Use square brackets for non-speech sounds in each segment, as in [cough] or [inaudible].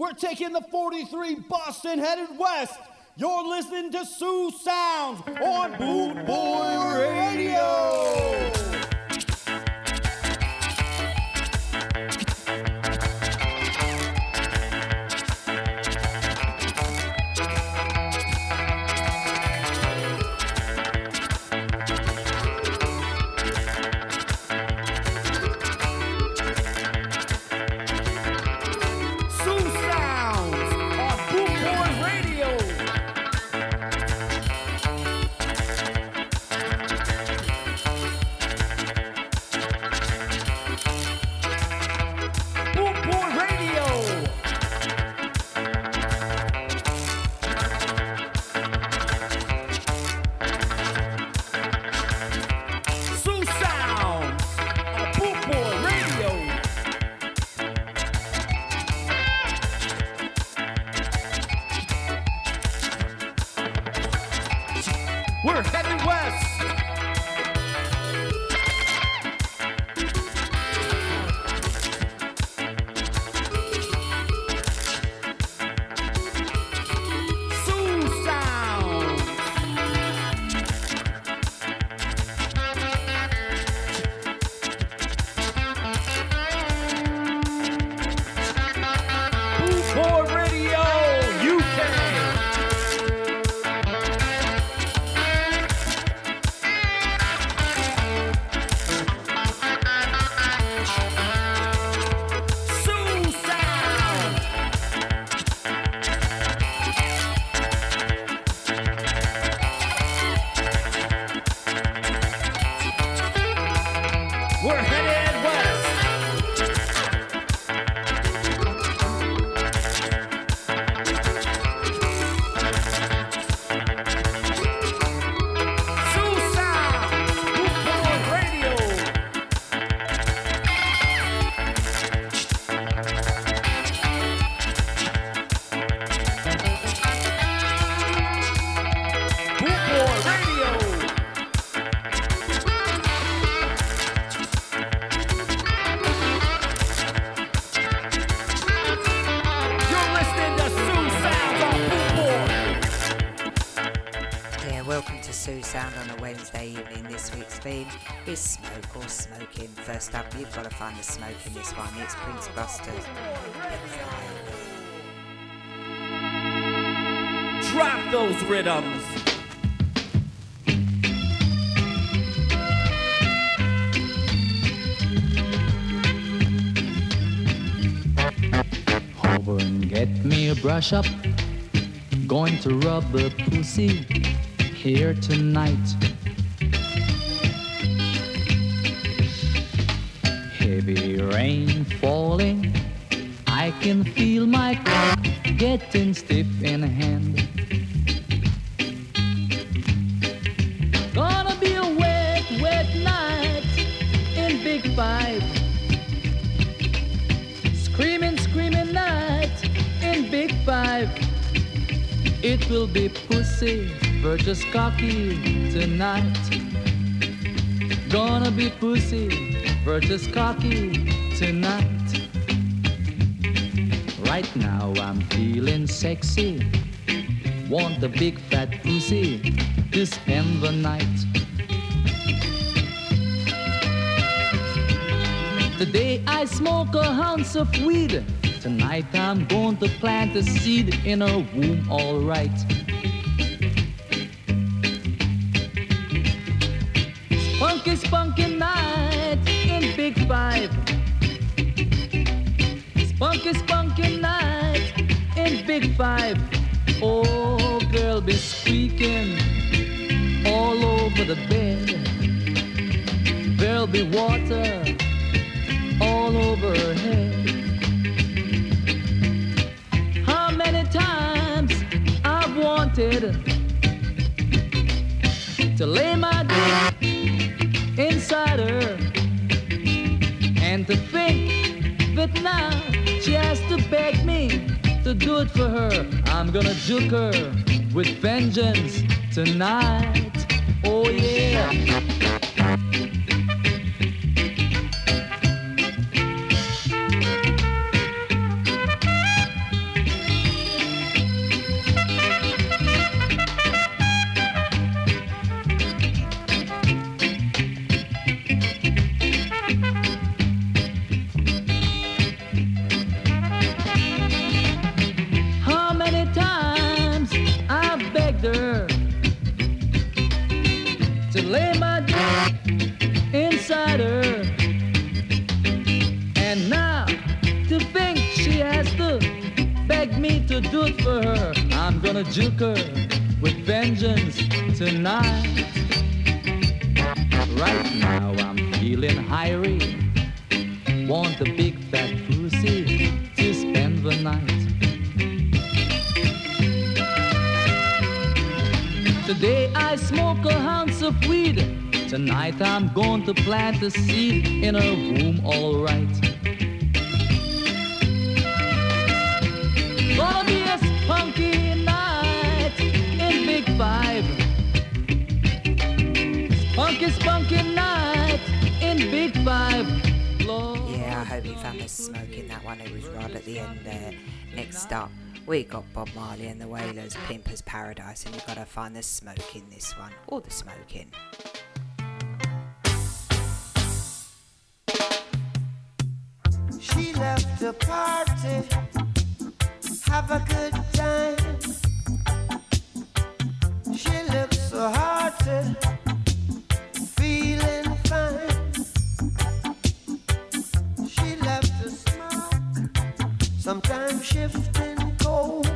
We're taking the 43 Boston headed west. You're listening to Sioux Sounds on Boot Boy Radio. This is smoke or smoking. First up, you've got to find the smoke in this one. It's Prince Busters. Drop those rhythms. Over and get me a brush up. Going to rub the pussy here tonight. Pussy versus cocky tonight. Right now I'm feeling sexy. Want the big fat pussy to spend the night. Today I smoke a ounce of weed. Tonight I'm going to plant a seed in her womb, alright. Spunky, spunky night Big. Oh, girl, be squeaking all over the bed. There'll be water all over her head. How many times I've wanted to lay my dick inside her and to think that now she has to beg me to do it for her. I'm gonna juke her with vengeance tonight. Oh yeah. the smoke in this one, or the smoke in. She left the party. Have a good time. She looked so hearted, feeling fine. She left the smoke, sometimes shifting cold.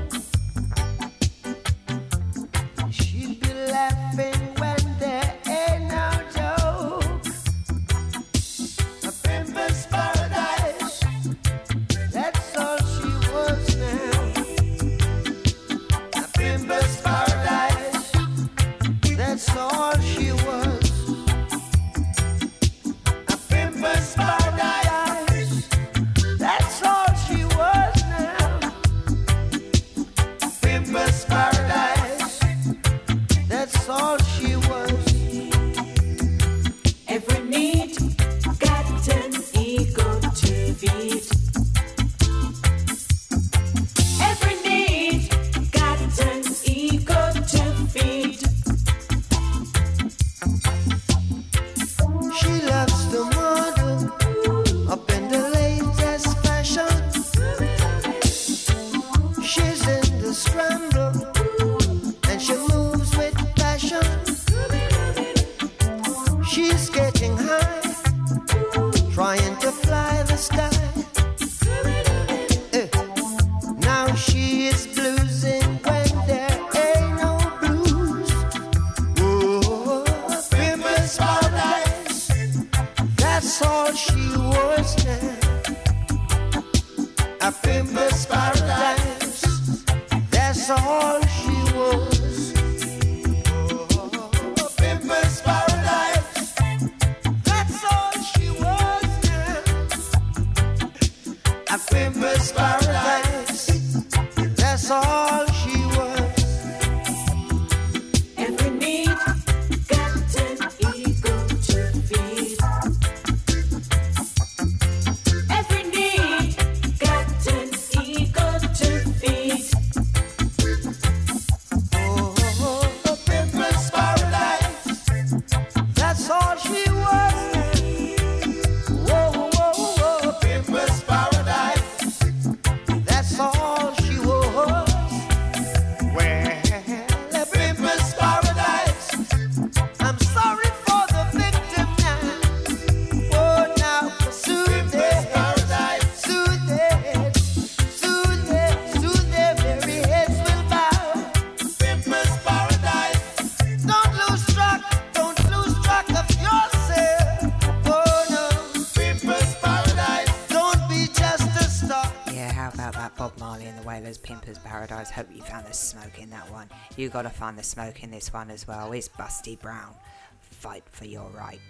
You gotta find the smoke in this one as well. It's Busty Brown. Fight for your right.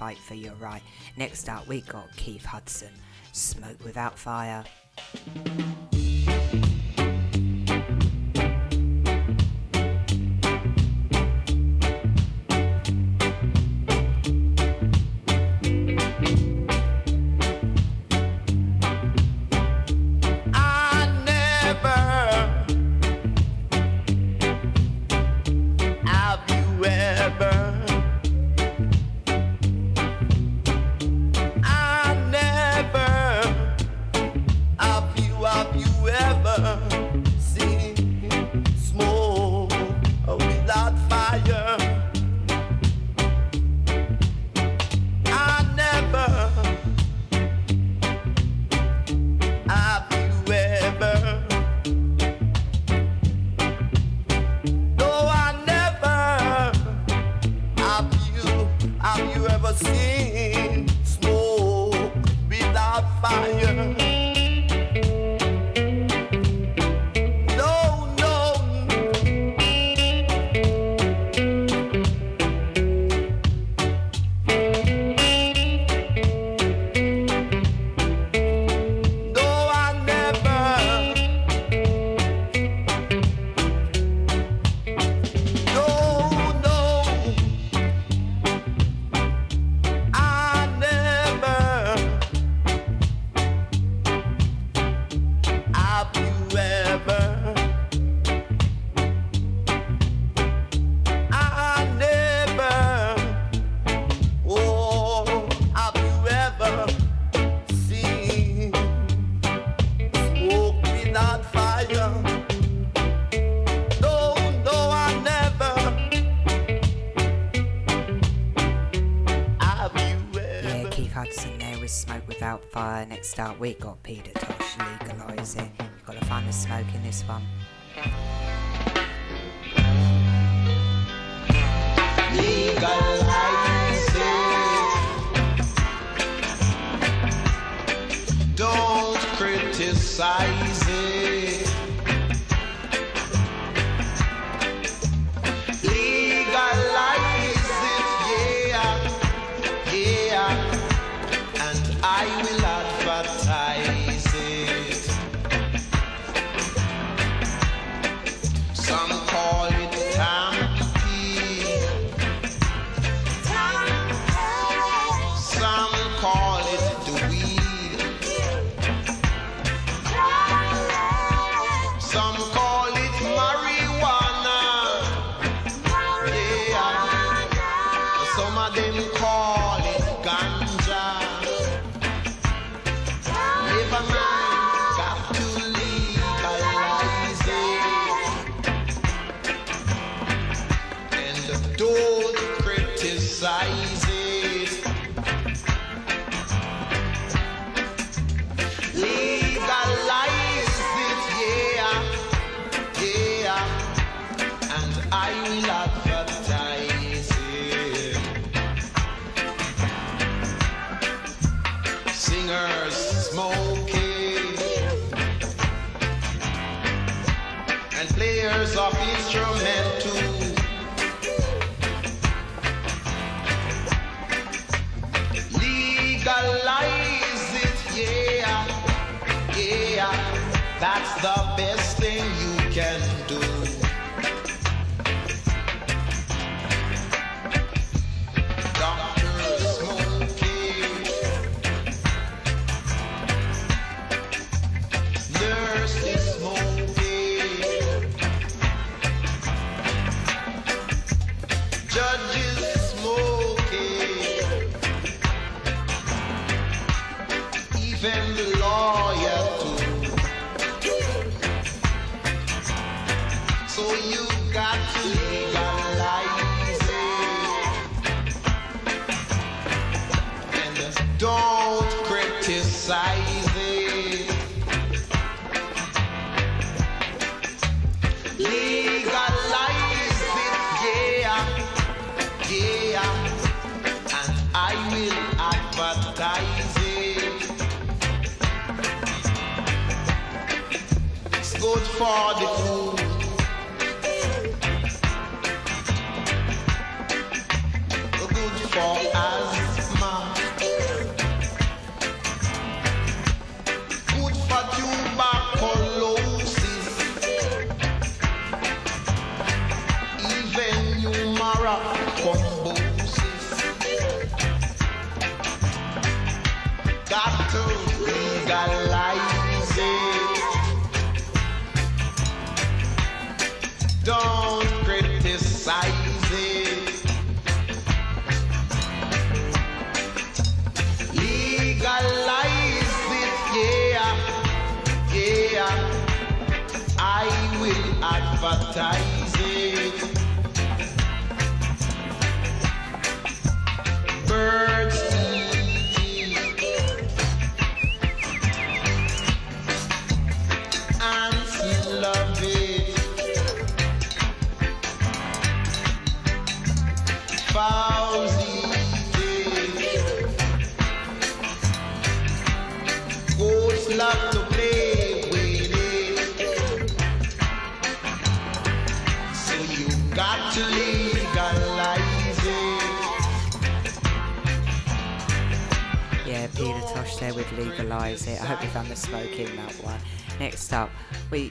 fight for your right. Next up, we got Keith Hudson, Smoke Without Fire. next start we got Peter Tosh, legalise it. You've got to find the smoke in this one. Legalize it. Don't criticize.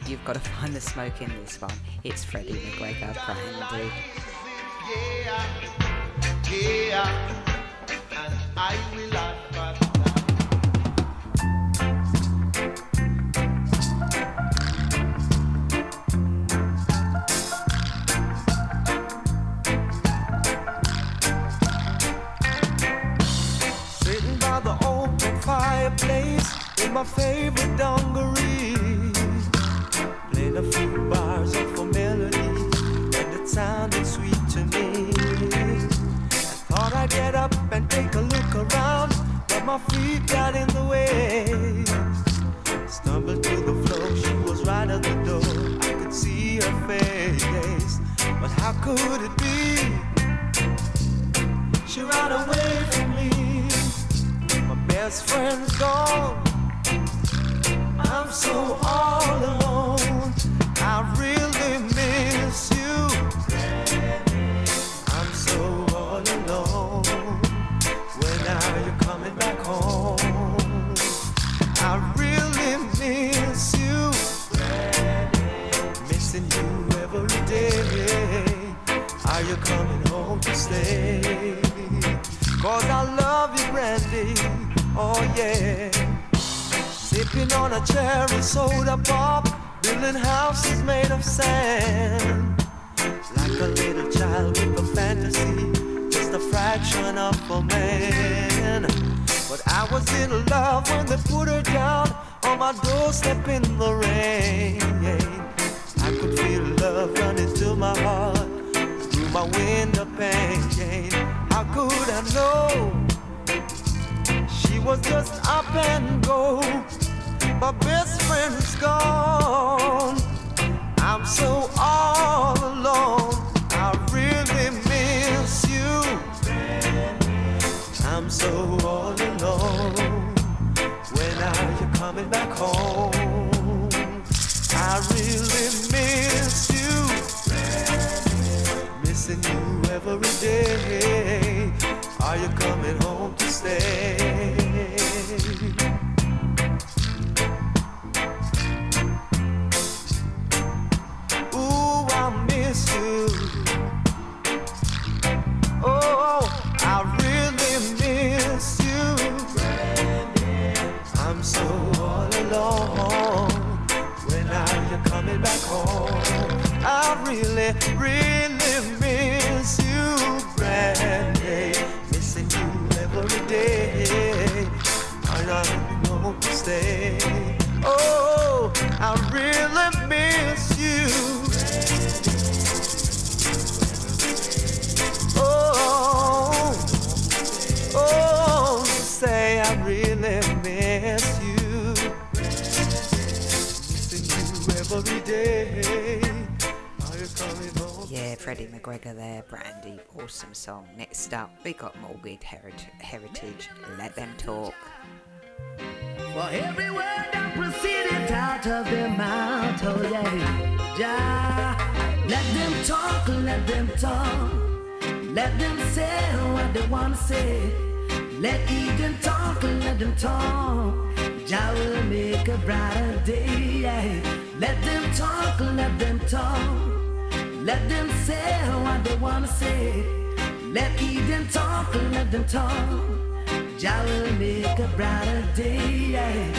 You've got to find the smoke in this one. It's Freddie McGregor, Brandy. Yeah, yeah, and I will laugh at my favorite awesome song. Next up, we got Morgan Heri- Heritage. Let them talk. For every word that proceeded out of their mouth, oh yeah, yeah. Let them talk, let them talk. Let them say what they want to say. Let them talk, let them talk. Jah will make a brighter day. Yeah. Let them talk, let them talk. Let them say what they wanna say. Let Eden talk, let them talk. Jah will make a brighter day.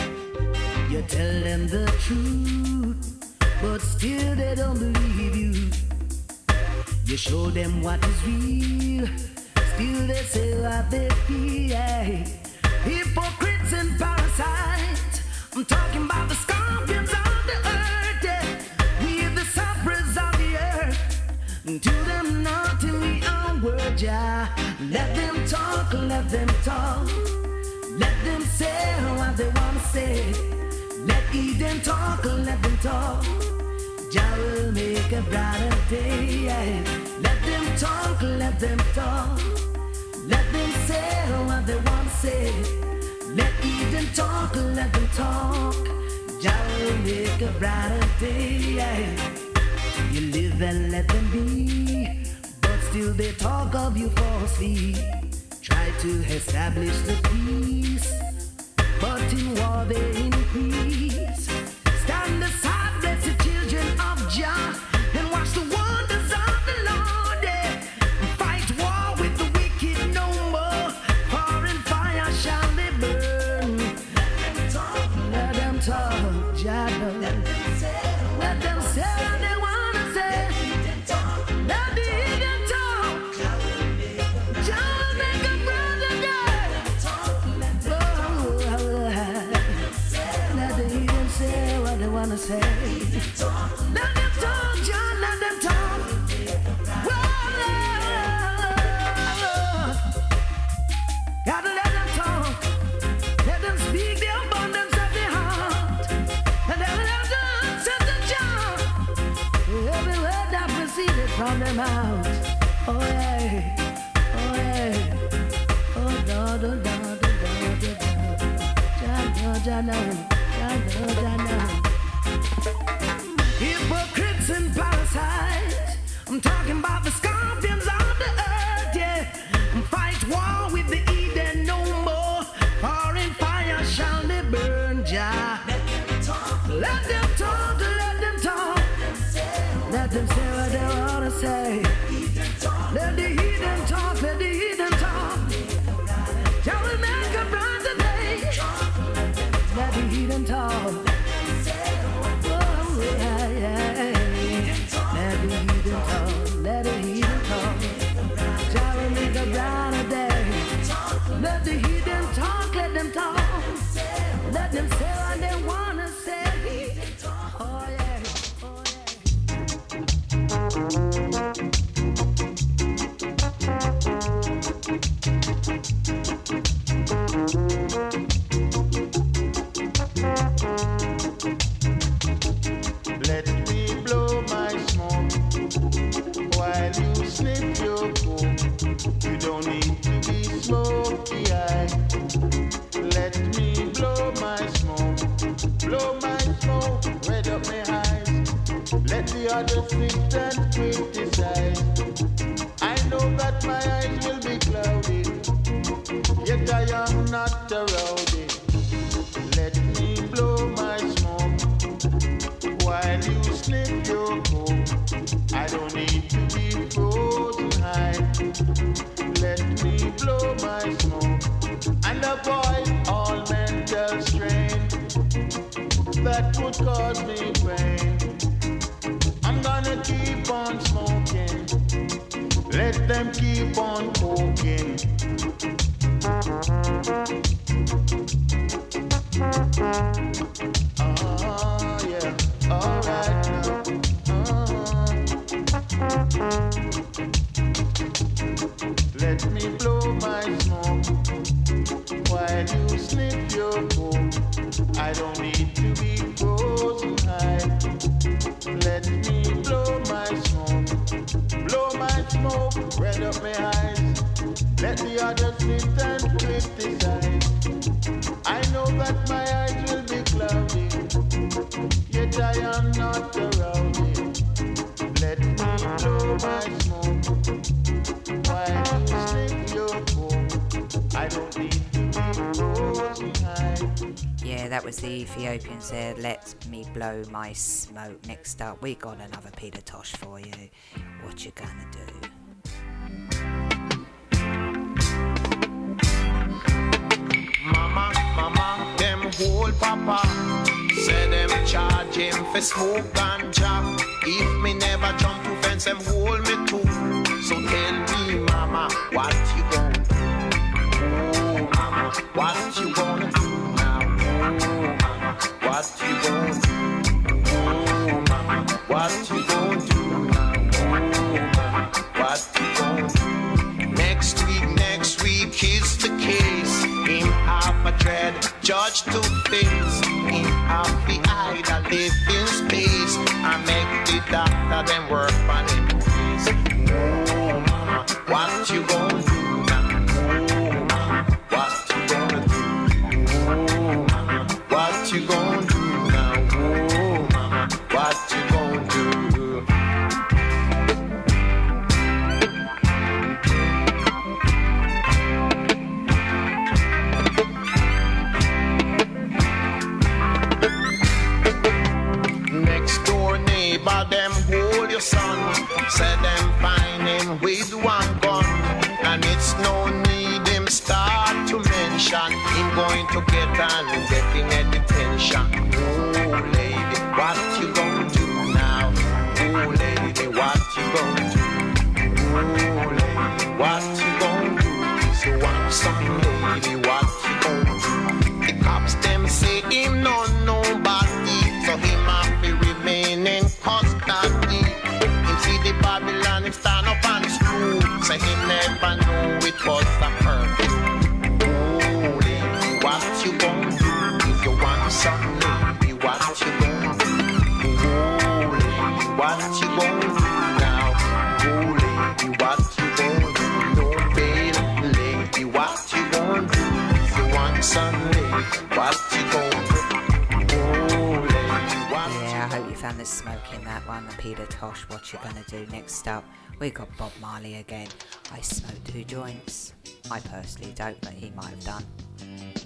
You tell them the truth, but still they don't believe you. You show them what is real, still they say what they feel. Hypocrites and parasites. I'm talking about the scorpions of the earth. Yeah. We the sufferers of the earth. We yeah. Let them talk, let them talk. Let them say what they wanna say. Let Eden talk, let them talk. Jah will make a brighter day. yeah. Let them talk, let them talk. Let them say what they wanna say. Let Eden talk, let them talk. Jah will make a brighter day. yeah. You live and let them be, still they talk of you falsely. Try to establish the peace, but in war they increase. Stand aside, blessed children of Jah, say. Let the heathen talk, let the heathen talk. Jah will make a brighter day. Let the heathen talk. Oh. Let the talk, let. Let the heathen talk, let them talk. Let them say what they wanna cause me pain. I'm gonna keep on smoking. Let them keep on poking. said, Let me blow my smoke. Next up, we got another Peter Tosh for you. What you gonna do? Mama, mama, them whole papa. Say them charge him for smoke and job. If me never jump to fence, them hold me too. So tell me, mama, what you gonna do? Oh, mama, what you gonna do now? Oh. What you gonna do? Mama, what you gonna do now? What you gonna do? Next week, next week is the case. Him have a judge to face. Have the eye that live in space. I make the doctor them work them hold your son. Said them find him with one gun. And it's no need him start to mention. Him going to get an definite detention. Oh lady, what you gonna do now? Oh lady, what you gonna do? Oh lady, what you gonna do? So son lady, what you gonna do? The cops them say him no he never knew it was a. Oh, what you gonna do if you want? What you gonna do? What you gonna do now? Lady, what you gonna do? No bail, lady, what you gonna do if you want some? What you gonna do? Lady, what you Yeah, I hope you found the smoke in that one. The Peter Tosh, what you gonna do next up? We got Bob Marley again. I smoked two joints. I personally don't, but he might have done.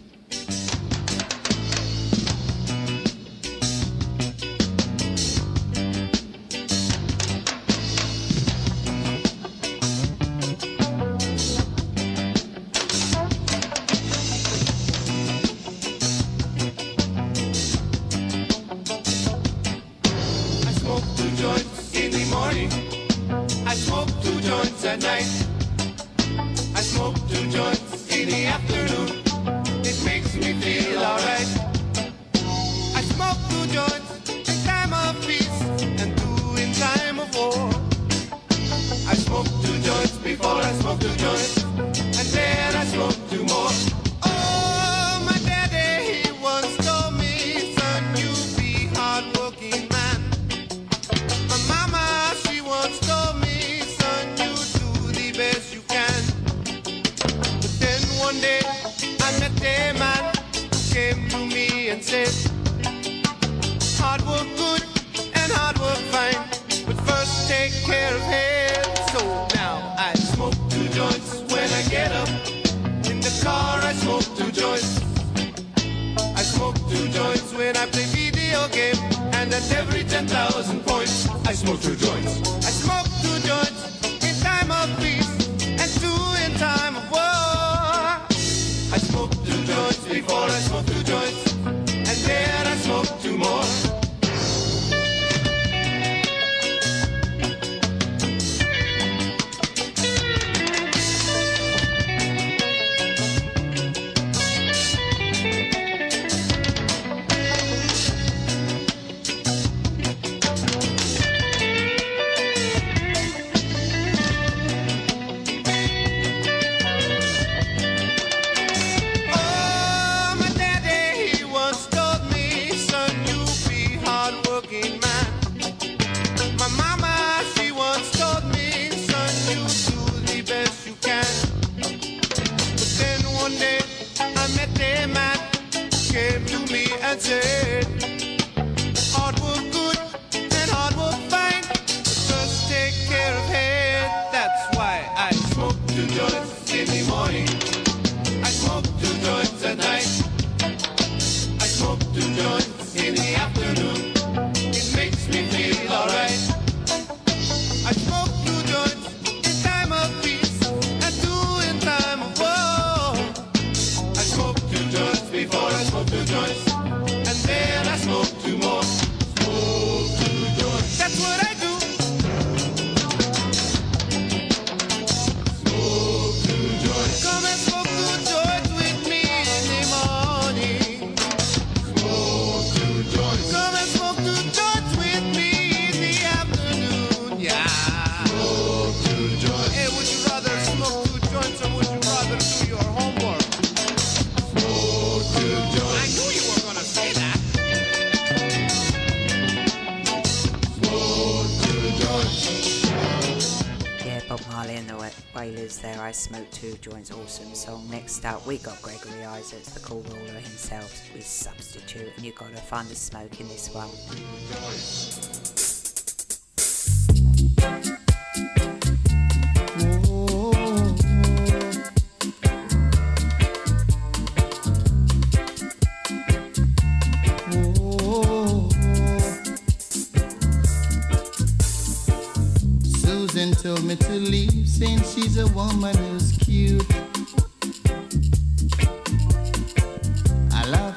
Joints, awesome song. Next up, we got Gregory Isaacs, the cool ruler himself, with Substitute. And you gotta find the smoke in this one.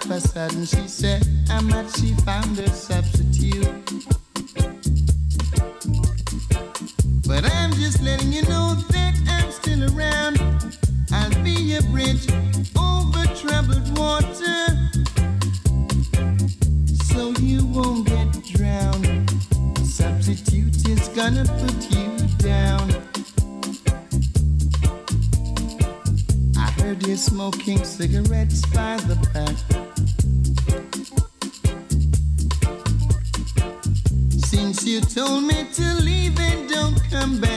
I a sudden, she said, how much she found a substitute. But I'm just letting you know that I'm still around. I'll be a bridge over troubled water. So you won't get drowned. Substitute is gonna put you down. I heard you smoking cigarettes by the pack. Don't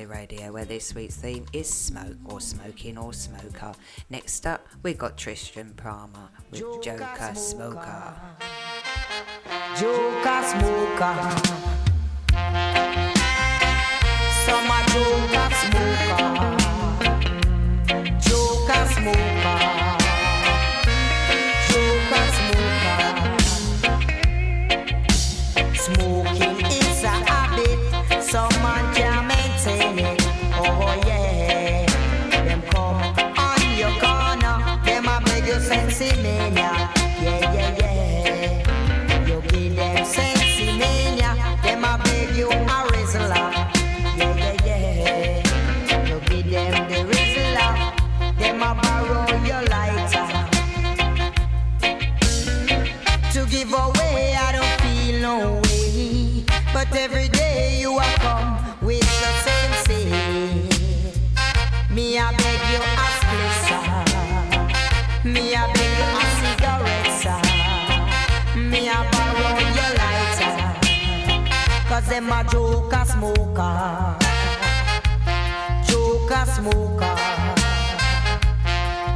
Boy Radio, where this week's theme is smoke or smoking or smoker. Next up, we got Triston Palmer with Joker Smoker. Joker smoker. Summer joker smoker. Joker smoker.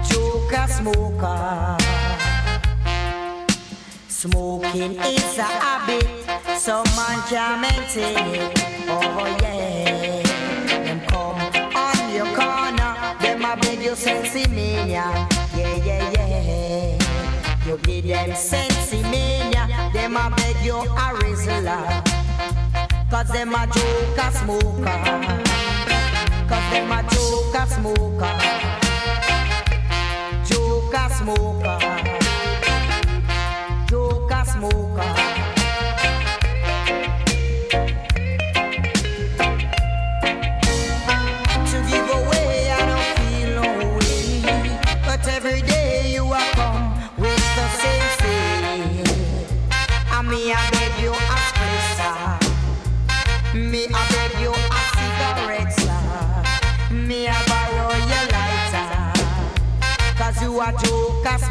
Joker smoker. Smoking is a habit, some man can't maintain it. Oh yeah, them come on your corner, them a beg you sensi. Yeah yeah yeah, you give them sensi them a beg you a rizla. Cause them a joker smoker, cause them a joker smoker, joker smoker.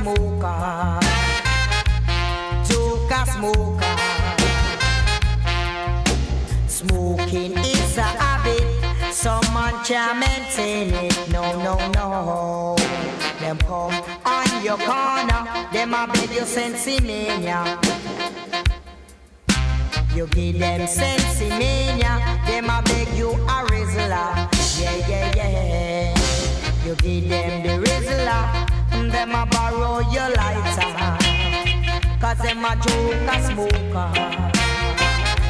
Smoker. Joker smoker. Smoking is a habit. Some man can't maintain it. No, no, no. Them come on your corner. Them a beg you sensimania. You give them sensimania. Them a beg you a rizla. Yeah, yeah, yeah. You give them the rizla. Them a borrow your lighter. Cause them a joker smoker.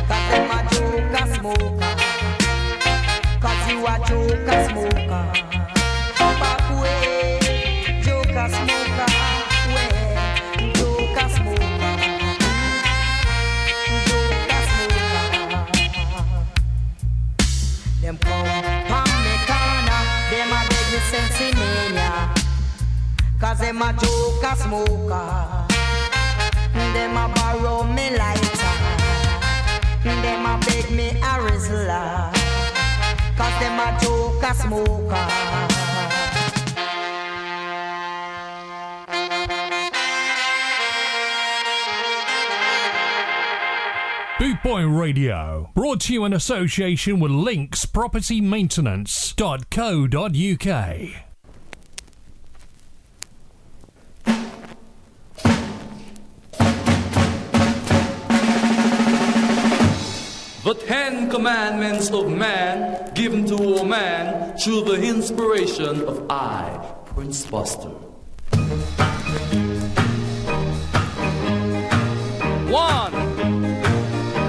Cause them a joker smoker. Cause you a joker smoker. Back way, joker smoker. Cause them a joker smoker. Them a borrow me lighter. Them a beg me a rizla. Cause them a joker smoker. Bootboy Radio, brought to you in association with Links The Ten Commandments of Man given to all man through the inspiration of I, Prince Buster. One,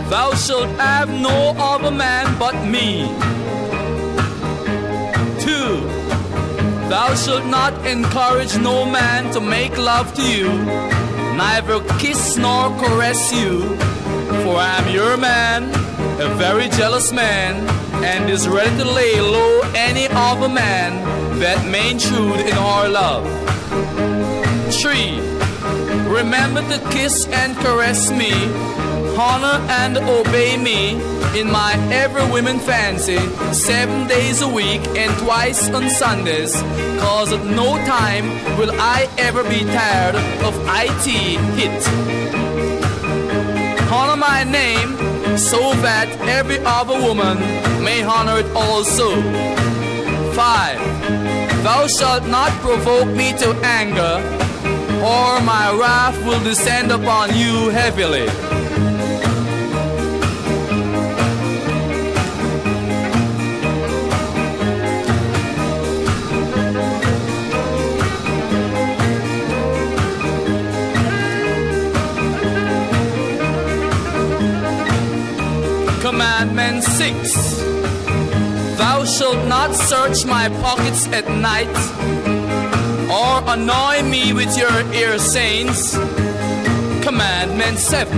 thou shalt have no other man but me. Two, thou shalt not encourage no man to make love to you, neither kiss nor caress you, for I am your man, a very jealous man, and is ready to lay low any other man that may intrude in our love. Three, remember to kiss and caress me, honor and obey me in my every woman fancy, seven days a week and twice on Sundays, cause at no time will I ever be tired of IT hit honor my name so that every other woman may honor it also. 5. Thou shalt not provoke me to anger, or my wrath will descend upon you heavily. Shalt not search my pockets at night, or annoy me with your ear sayings. Commandment 7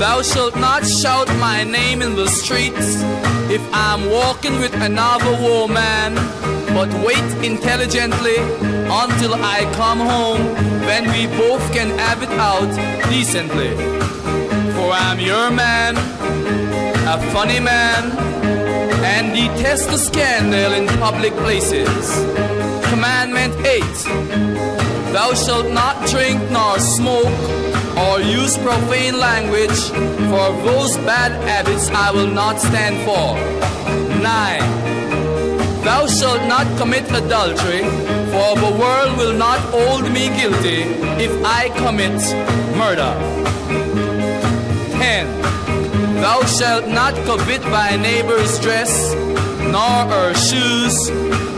Thou shalt not shout my name in the streets if I'm walking with another woman, but wait intelligently until I come home, when we both can have it out decently. For I'm your man, a funny man, and detest the scandal in public places. Commandment 8 Thou shalt not drink nor smoke or use profane language, for those bad habits I will not stand for. 9 Thou shalt not commit adultery, for the world will not hold me guilty if I commit murder. 10 Thou shalt not covet thy neighbor's dress, nor her shoes,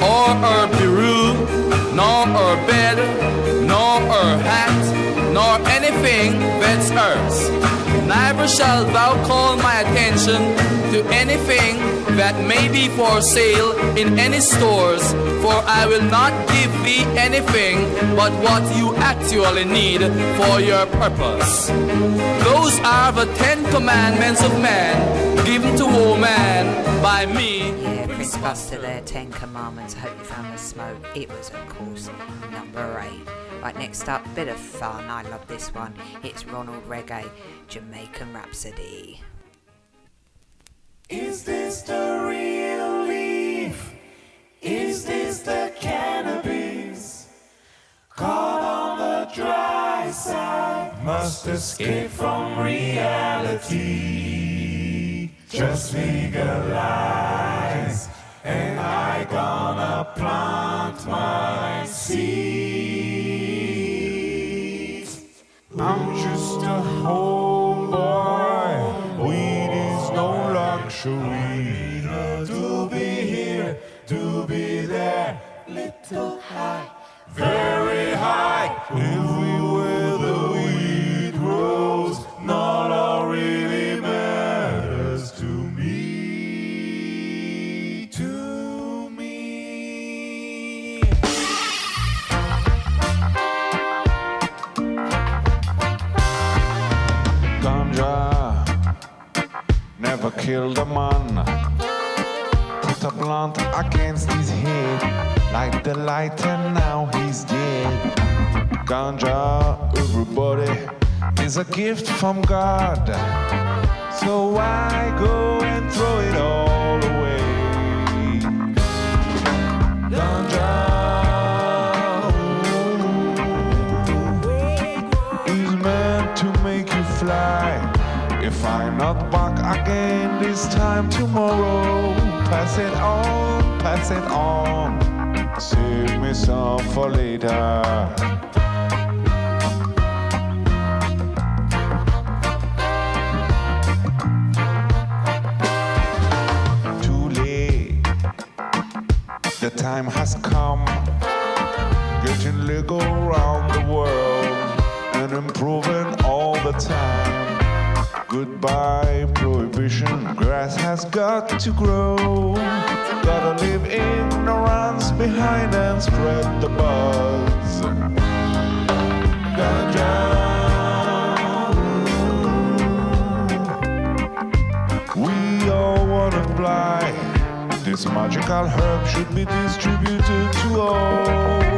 or her peru, nor her bed, nor her hat, nor anything that's hers. Neither shalt thou call my attention to anything that may be for sale in any stores, for I will not give thee anything but what you actually need for your purpose. Those are the Ten Commandments of man, given to all man by me. Yeah, Prince Buster there, Ten Commandments. I hope you found the smoke. It was, of course, number eight. Right, next up, bit of fun. I love this one. It's Ronald Reggae, Jamaican Rhapsody. Is this the real leaf? Is this the cannabis? Caught on the dry side, must escape from reality. Just legalize, and I gonna plant my seeds. I'm just a homeboy. Luxury. To be here, to be there. Little high, very high. Killed a man. Put a blunt against his head, light the light, and now he's dead. Ganja, everybody, is a gift from God. So why go and throw it all away? Ganja is meant to make you fly. If I'm not again this time tomorrow, pass it on, pass it on. Save me some for later. Too late. The time has come. Getting legal around the world and improving all the time. Goodbye, prohibition. Grass has got to grow. Gotta leave ignorance behind and spread the buzz. Ganja. We all wanna fly. This magical herb should be distributed to all.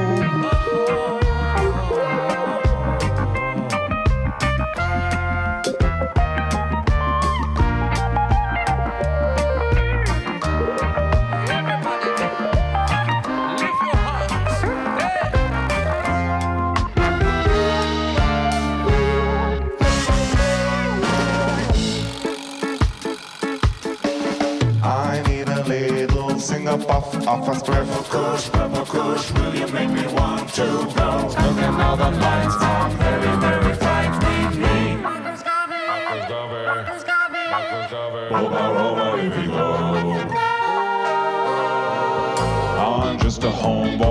Purple kush, purple kush. Will you make me want to go? Looking how the lights are very, very frightening me. Marcus Garvey, Marcus Garvey, Marcus Garvey, Marcus Garvey. Over, over, if you go. I'm just a homeboy,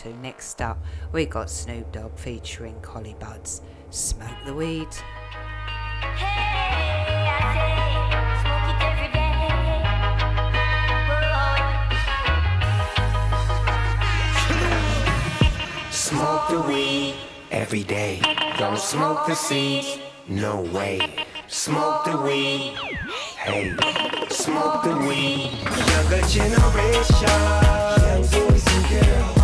to. Next up, we got Snoop Dogg featuring Collie Buddz. Smoke the weed. Hey, I say, smoke it every day. Smoke the weed every day. Don't smoke the seed, no way. Smoke the weed, hey. Smoke the weed. Younger generation, young boys and girls.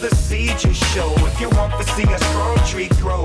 The seed you show if you want to see a strong tree grow.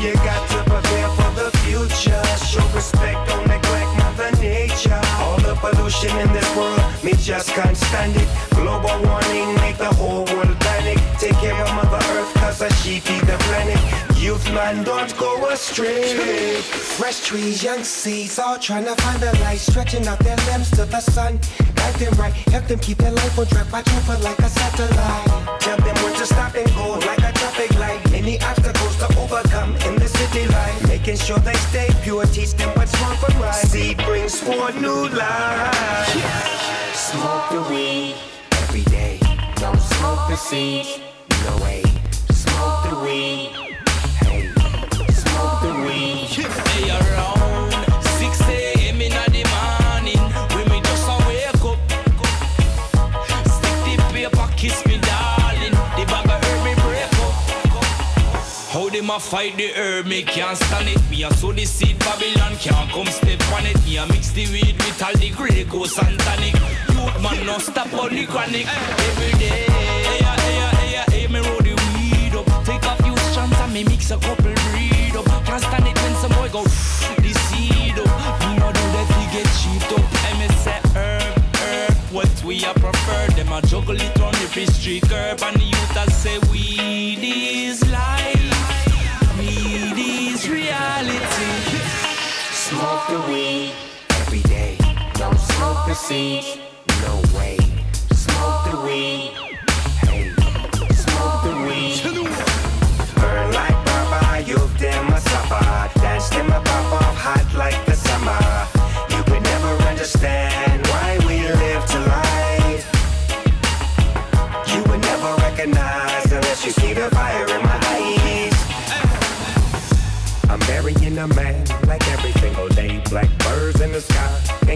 You got to prepare for the future. Show respect, don't neglect Mother Nature. All the pollution in this world, me just can't stand it. Global warming make the whole world panic. Take care of Mother Earth, cause she feed the planet. Youth man, don't go astray. Fresh trees, young seeds, all trying to find the light, stretching out their limbs to the sun. Guide them right, help them keep their life on track, watch over like a satellite. Tell them when to stop and go like a traffic light. Any obstacles to overcome in the city life. Making sure they stay pure, teach them what's wrong from right. Seed brings forth new life. Smoke the weed every day. Don't smoke the seed, weed. Smoke the weed. Hey, around 6 a.m. the morning, me just a wake up. Stick the paper, kiss me, darling. The bag me break up. How them a fight the herb, me can't stand it. Me a sow the seed, Babylon can't come step on it. Me a mix the weed with all the Grey Goose and tonic. Youth man no stop on the chronic. Every day, and me mix a couple breed up. Can't stand it when some boy go the seed up. Me no do that, we get cheap up. Say herb, herb, what we a prefer. Them a juggle it on the street curb and the youth a say weed is life, weed is reality. Smoke the weed every day. Don't smoke the seed, no way. Smoke the weed,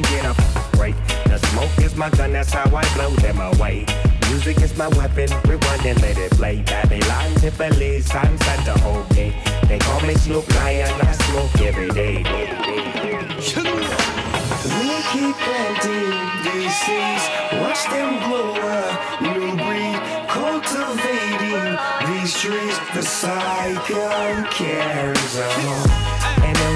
can't get a break. The smoke is my gun, that's how I blow them away. Music is my weapon, rewind and let it play. Babylon, Tiffany, sunset the whole day. They call me Snoop Lion, I smoke every day. We keep planting these seeds, watch them grow a new breed, cultivating these trees. The cycle carries on.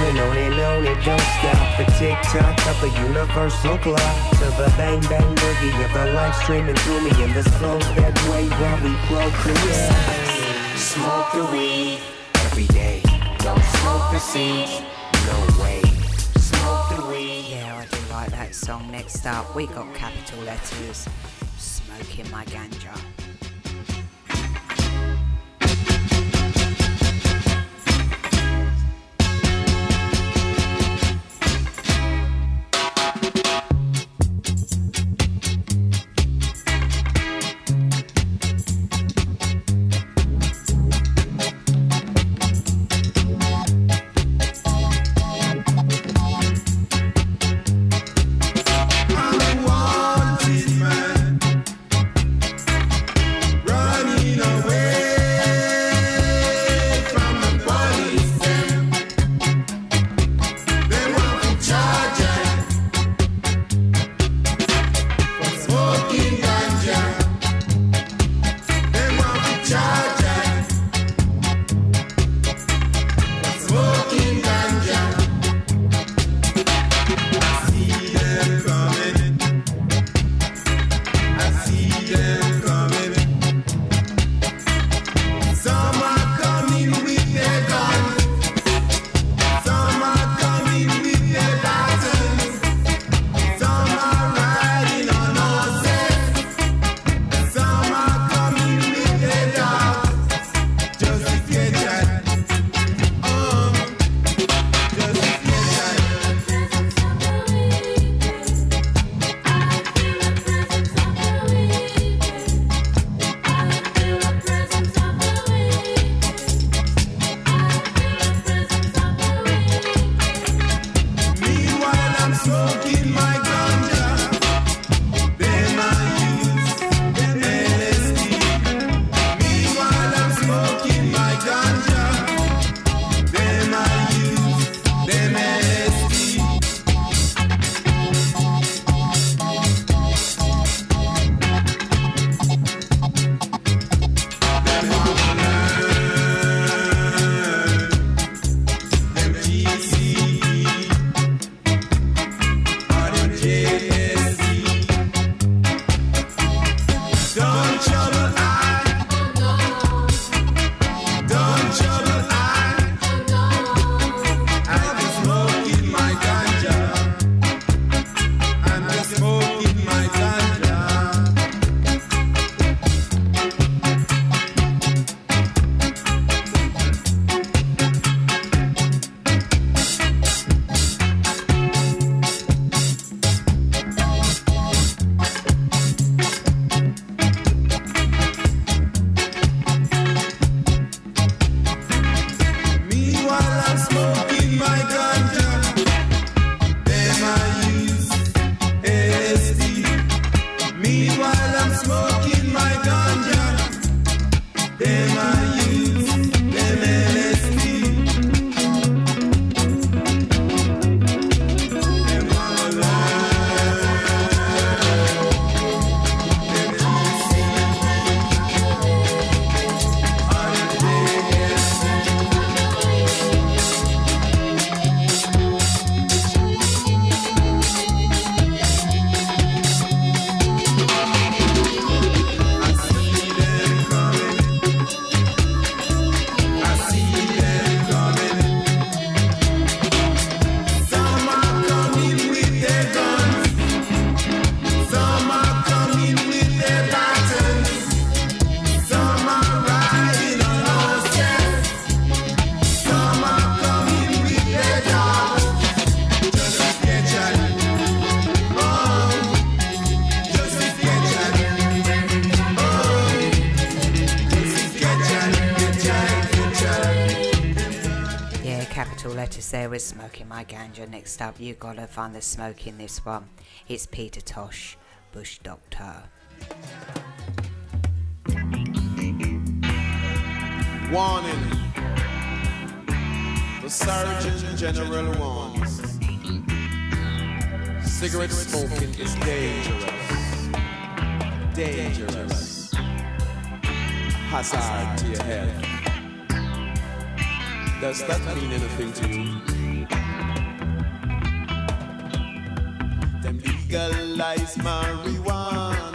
And on and on it don't stop. The tick tock of the universal clock. To the bang bang boogie of the life streaming through me. And the slow that way while we procreate. Smoke the weed every day. Don't smoke the seed, no way. Smoke the weed. Yeah, I do like that song. Next up, we got capital letters. Smoking my ganja. Ganja. Next up, you gotta find the smoke in this one. It's Peter Tosh, Bush Doctor. Warning. The Surgeon General warns. Cigarette smoking is dangerous. Dangerous. Hazard to your health. Does that mean anything to you? Legalize marijuana.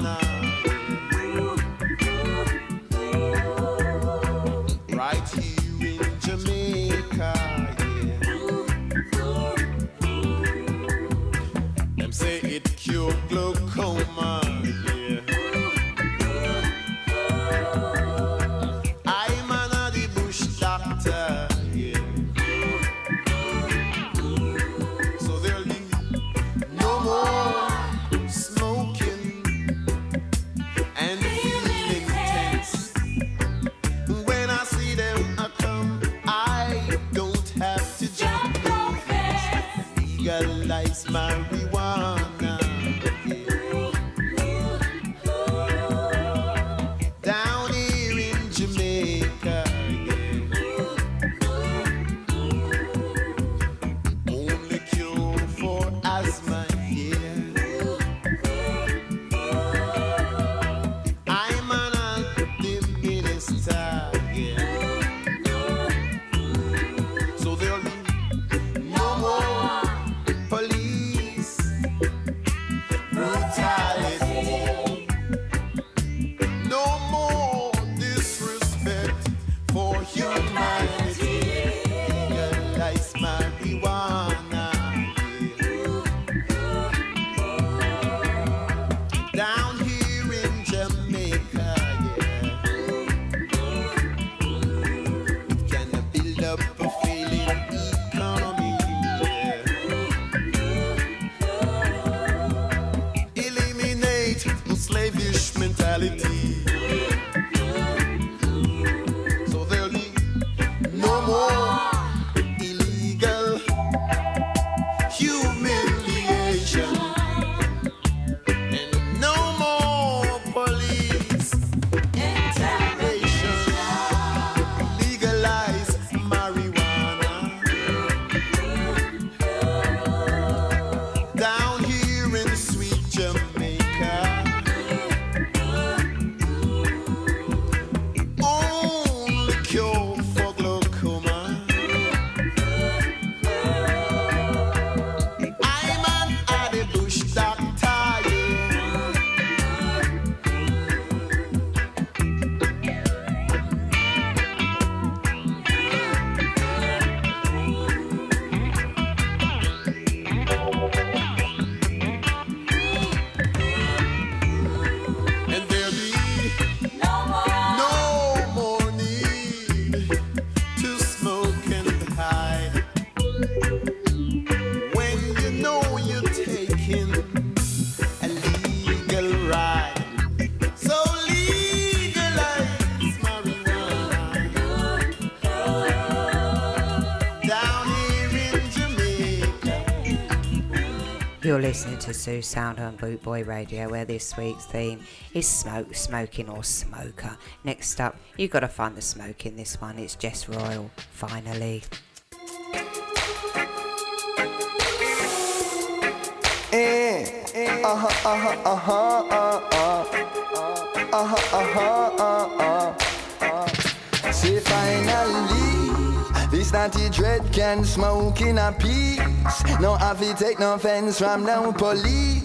listening to Sue Sound on Bootboy Radio, where this week's theme is smoke, smoking, or smoker. Next up, you've gotta find the smoke in this one. It's Jesse Royal, finally. Eh, uh-huh, uh-huh, uh-huh, finally naughty dread can smoke in a peace. No have take no offense from no police.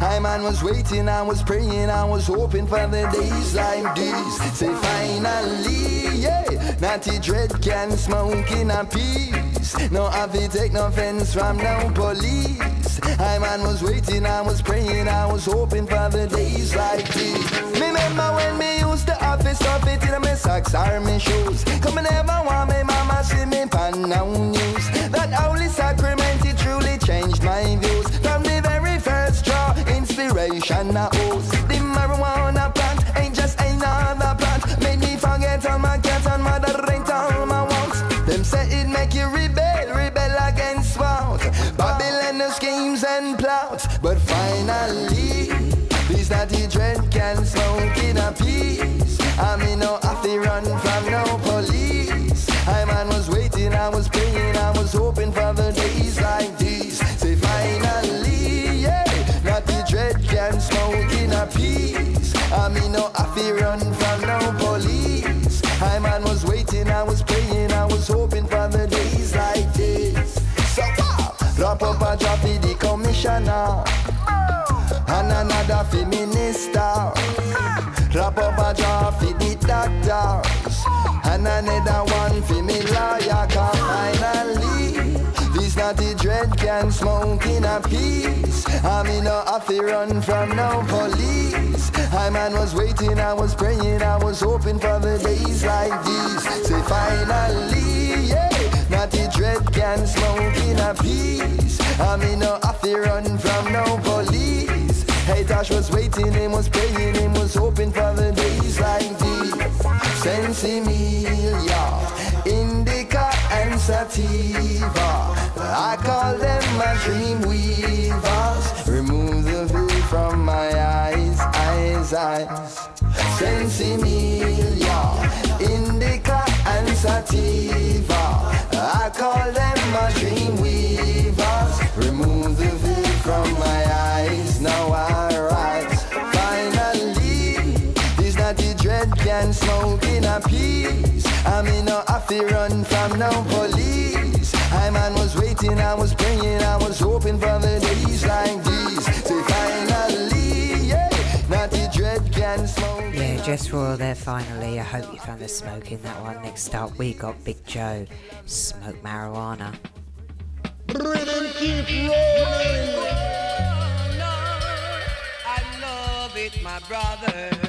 I man was waiting, I was praying, I was hoping for the days like these. Say finally, yeah, naughty dread can smoke in a peace. No have to take no offense from no police. I man was waiting, I was praying, I was hoping for the days like these. Me remember when me used to have this stuff it in my socks or my shoes. Come and never want me mama see me pan now news. That holy sacrament it truly changed my views. From the very first draw, inspiration I peace. I mean, no, I feel run from no police. I man was waiting, I was praying, I was hoping for the days like these. Say finally, yeah, not the dread can smoke in a peace. I mean, no, I feel run from no police. I man was waiting, I was praying, I was hoping for the days like this. So, drop up a drop the commissioner and another for doctors and another one for me lawyer. Cause finally, this naughty dread can smoke in a peace. I mean, no, I feel run from no police. I man was waiting, I was praying, I was hoping for the days like these. Say finally, yeah. Naughty dread can smoke in a peace. I mean, no, I feel run from no police. Hey, Tosh was waiting, him was praying, him was hoping for the days like these. Sinsemilla, Indica and Sativa. I call them my dream weavers. Remove the veil from my eyes, eyes, eyes. Sinsemilla, Indica and Sativa. I call them a peace. I mean, no, I feel run from no police. I man was waiting, I was praying, I was hoping for the days like these. Say finally, yeah, naughty dread can smoke. Yeah, Jesse Royal there finally. I hope you found the smoke in that one. Next up, we got Big Joe, Smoke Marijuana. Rhythm keep rolling. I love it, my brother.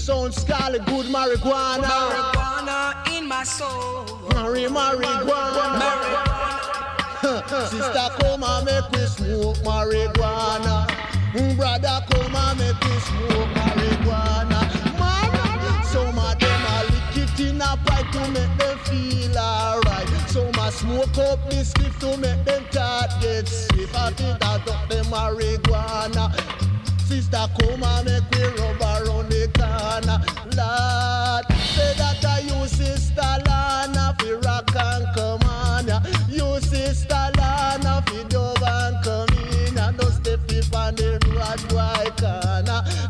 Sound scarlet, good marijuana. Marijuana in my soul. Mari marijuana. Sister, come and make me smoke marijuana. Mm, Brother, come and make me smoke marijuana. Man, some of them are lick it in a pipe to make them feel alright. Some a smoke up this spliff to make them start get swift. I think that up them marijuana. Sister, come and make me rub around the corner. Lord, say that I use Sister Lana fi rock and come on. You Sister Lana fi dove and come in. And don't step on the bad boy corner.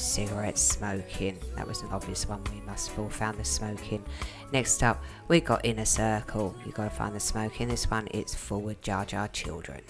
cigarette smoking. That was an obvious one. We must have all found the smoking. Next up, we got Inner Circle. you got to find the smoking. This one, it's Forward Jah Jah Children.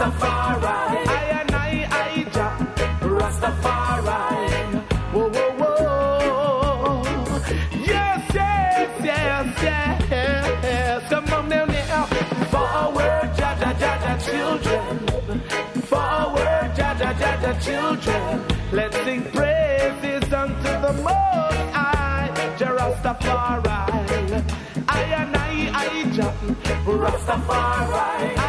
Rastafari. I and I, I, Jah, Rastafari. Whoa, whoa, whoa. Yes, yes, yes, yes. Come on down there. Forward, Jah, Jah, Jah, Jah, children. Forward, Jah, Jah, Jah, Jah, children. Let's sing praises unto the Most High, Jah Rastafari. I and I, Jah, Rastafari.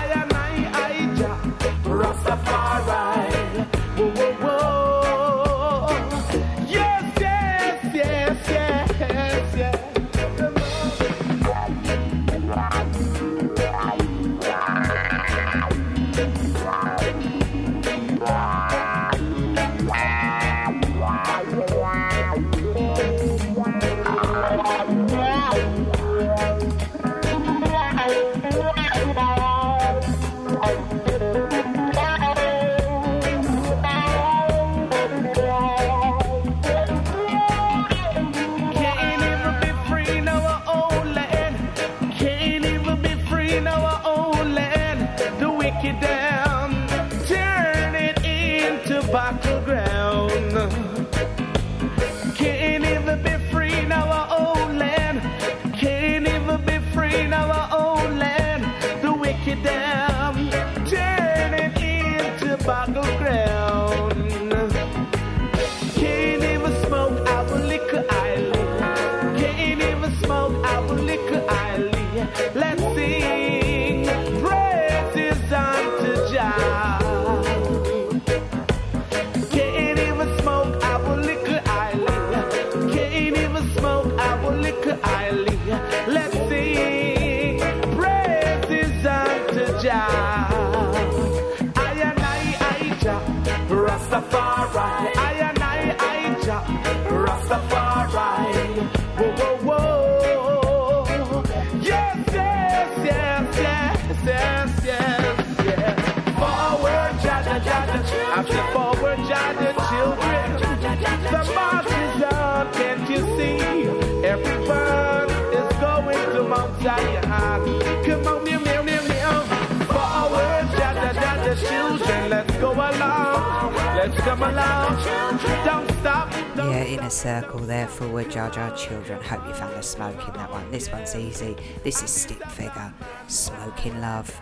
children come along. Don't stop. Circle there for Jah Jah Children. Hope you found the smoke in that one. This one's easy. This is Stick Figure. Smoking Love.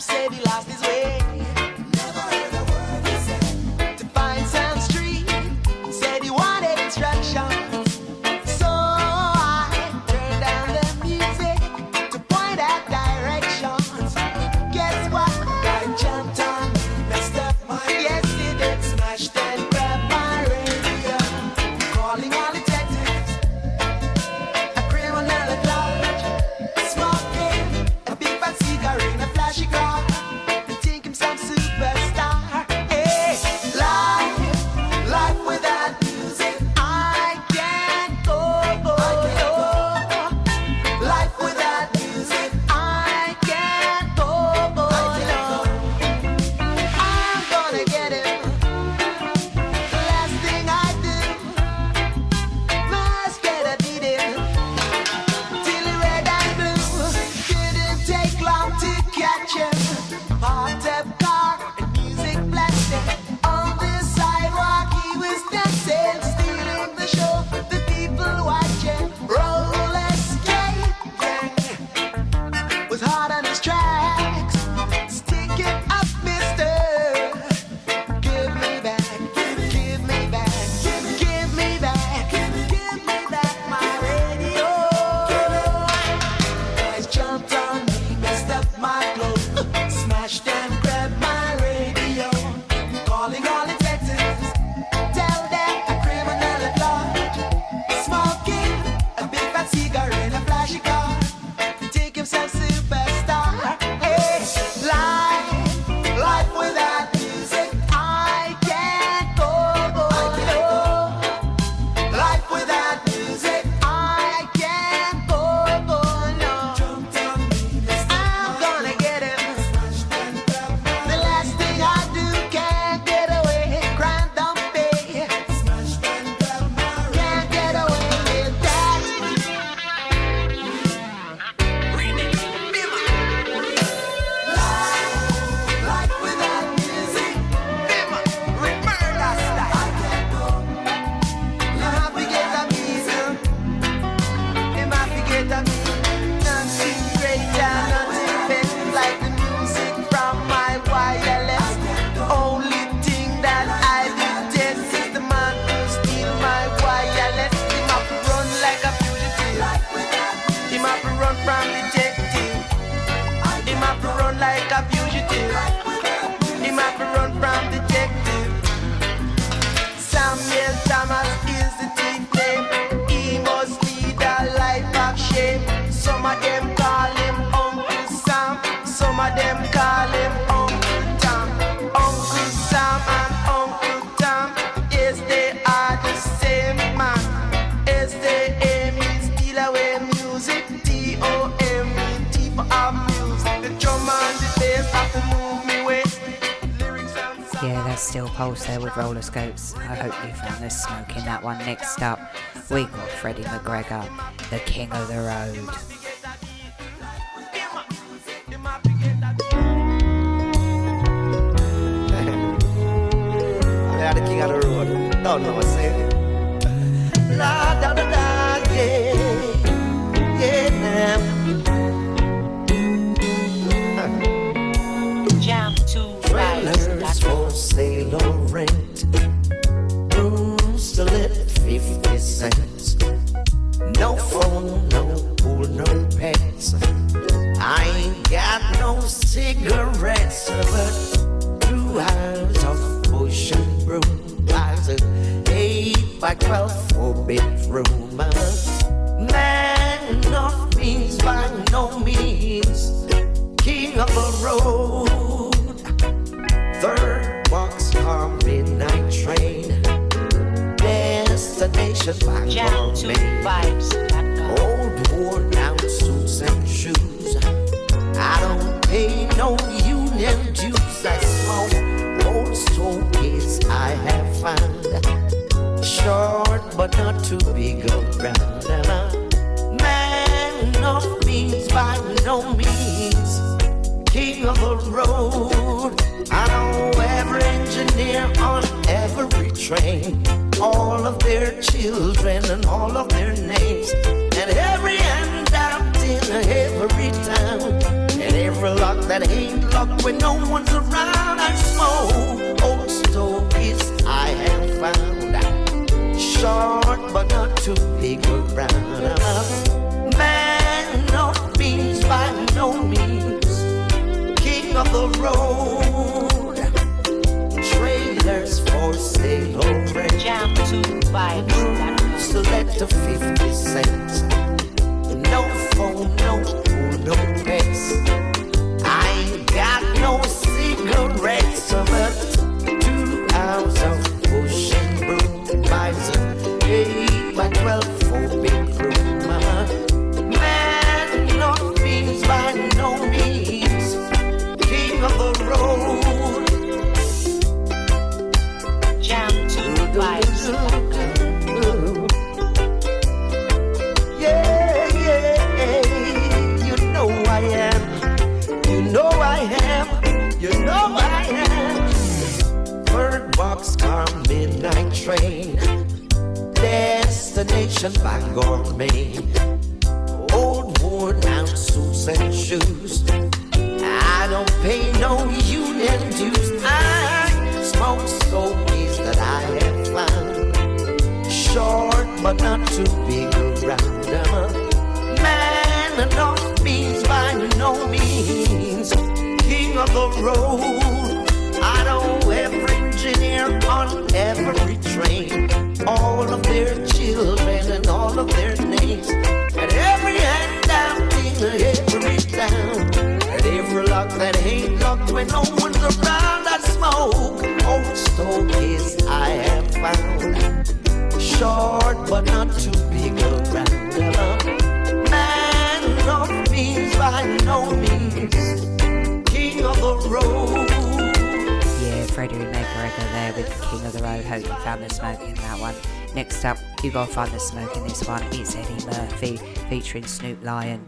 said he lost his Jam featuring Snoop Lion,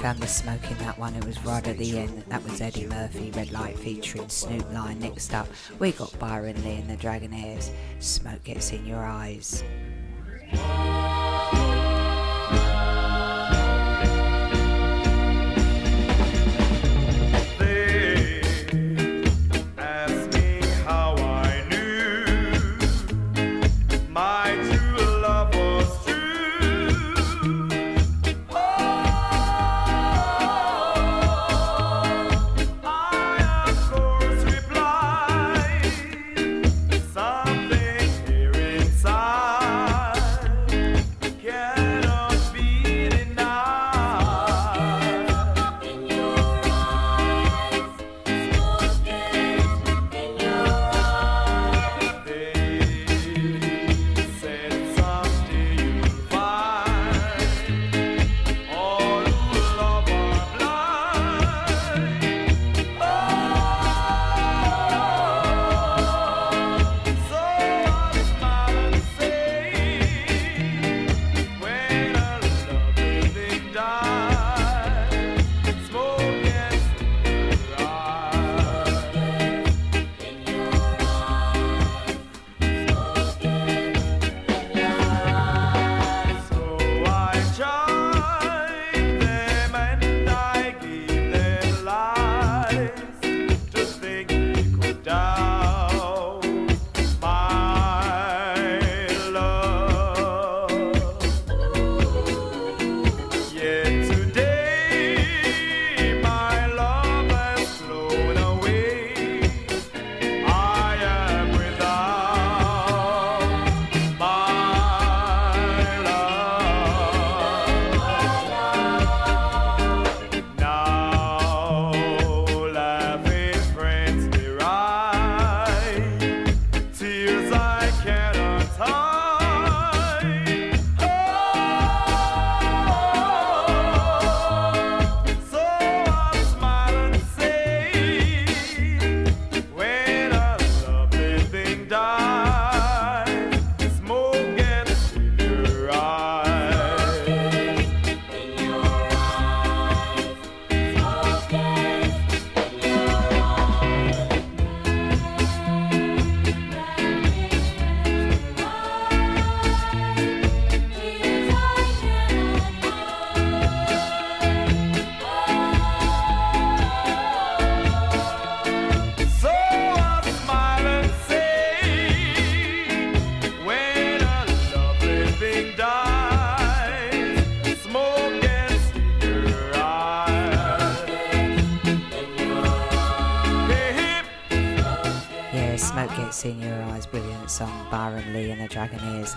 found the smoke in that one. It was right at the end. That was Eddie Murphy, Red Light featuring Snoop Lion. Next up, we got Byron Lee and the Dragonaires. Smoke gets in your eyes.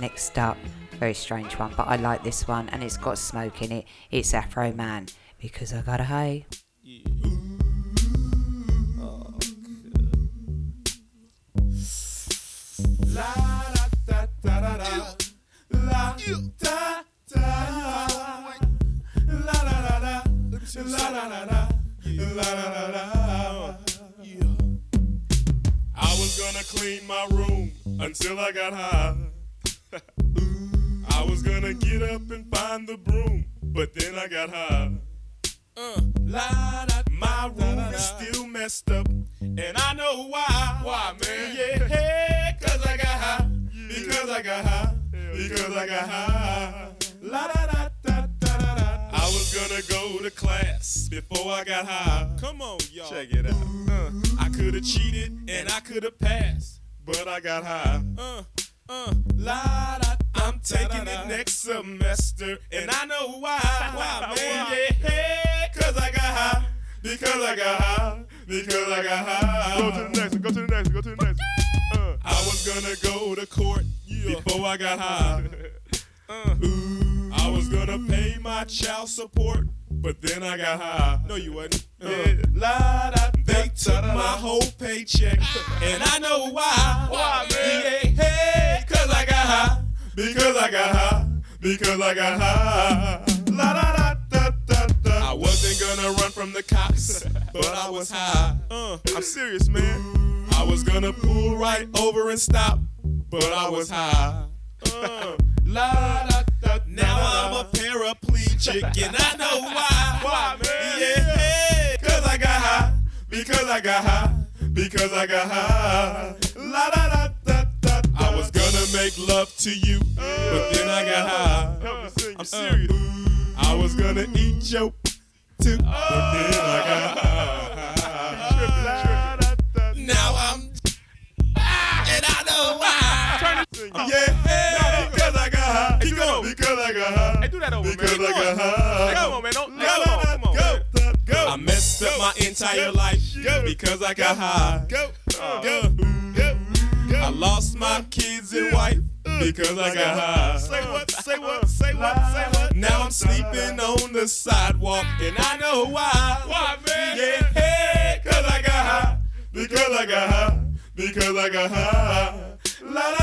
Next up, very strange one, but I like this one and it's got smoke in it. It's Afroman because I got a hay. The next one. Go to the next one. Uh, I was gonna go to court before I got high. [laughs] Uh, I was gonna pay my child support, but then I got high. No, you wasn't. Uh, la, da, they took my whole paycheck, and I know why. Why, man? Yeah, hey, cause I got high. Because I got high. Because I got high. La da da da da da. I wasn't gonna run from the cops, [laughs] but I was high. Uh, I'm serious, man. I was gonna pull right over and stop, but I was high. Uh, la da da. Now I'm a paraplegic, and I know why. Why, man? Yeah, cause I got high. Because I got high. Because I got high. La da da da da. I was gonna make love to you, but then I got high. I'm serious. I was gonna eat your too, but then I got why. Yeah, because I got high. Keep going. Because I got high. Hey, do that over, because I got high. Come on, man. Don't, go, come on, go, go. I messed up my entire life because I got high. Uh-huh. Go, go, go. I lost my uh-huh. kids and wife uh-huh. because I got high. Say what? Say what? Say what? Say what? Now I'm sleeping on the sidewalk and I know why. Why, man? Yeah, hey, cause I got high. Because I got high. Because I got high. La la la da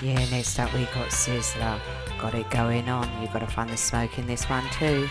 Yeah, next up we got Sizzla. Got it going on. You've got to find the smoke in this one too.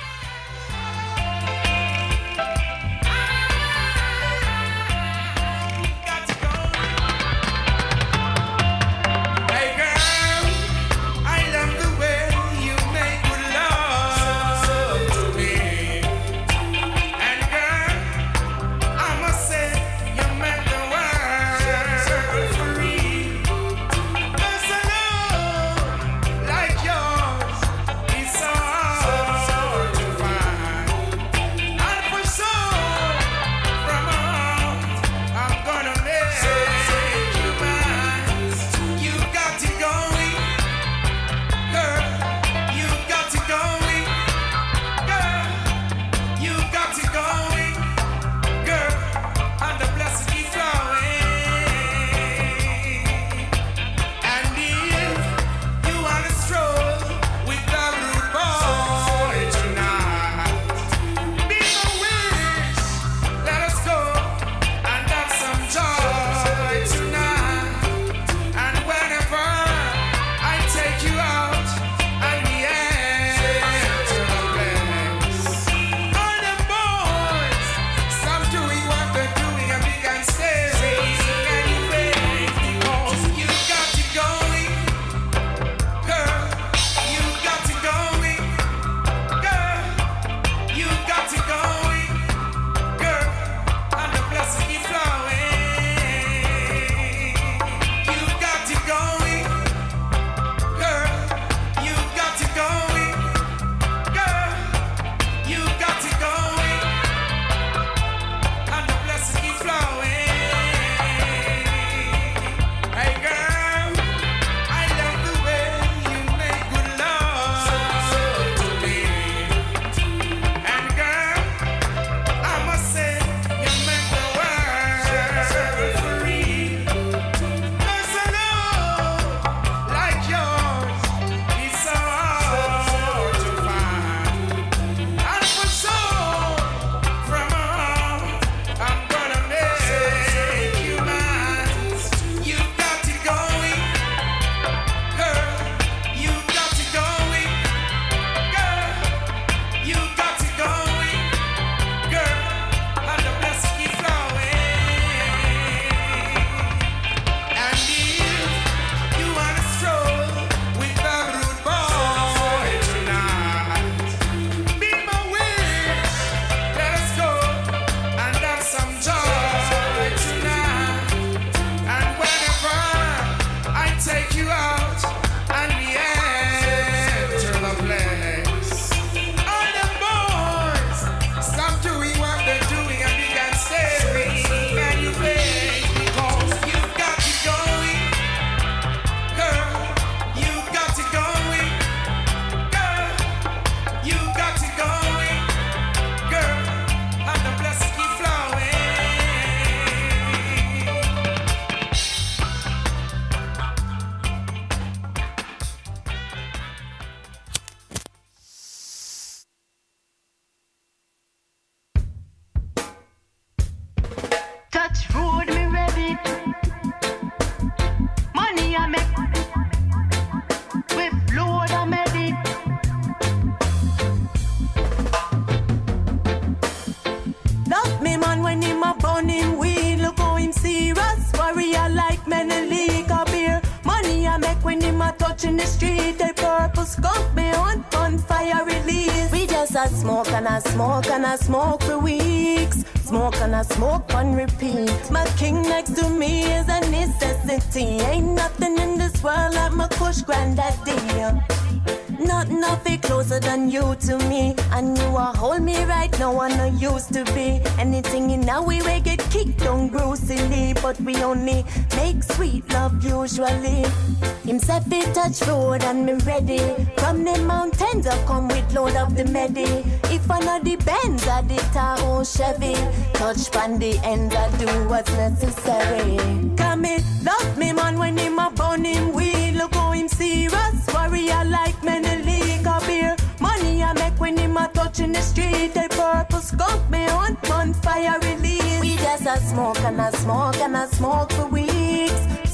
Touch road and me ready. From the mountains I come with load of the medi. If I know the Benz I the Tahoe Chevy. Touch from the ends I do what's necessary. Come it, love me man when him up on him wheel. Look how him serious, warrior like many league of beer. Money I make when him a touching the street. The purple skunk me on fire release. We just a smoke and a smoke and a smoke for weeks.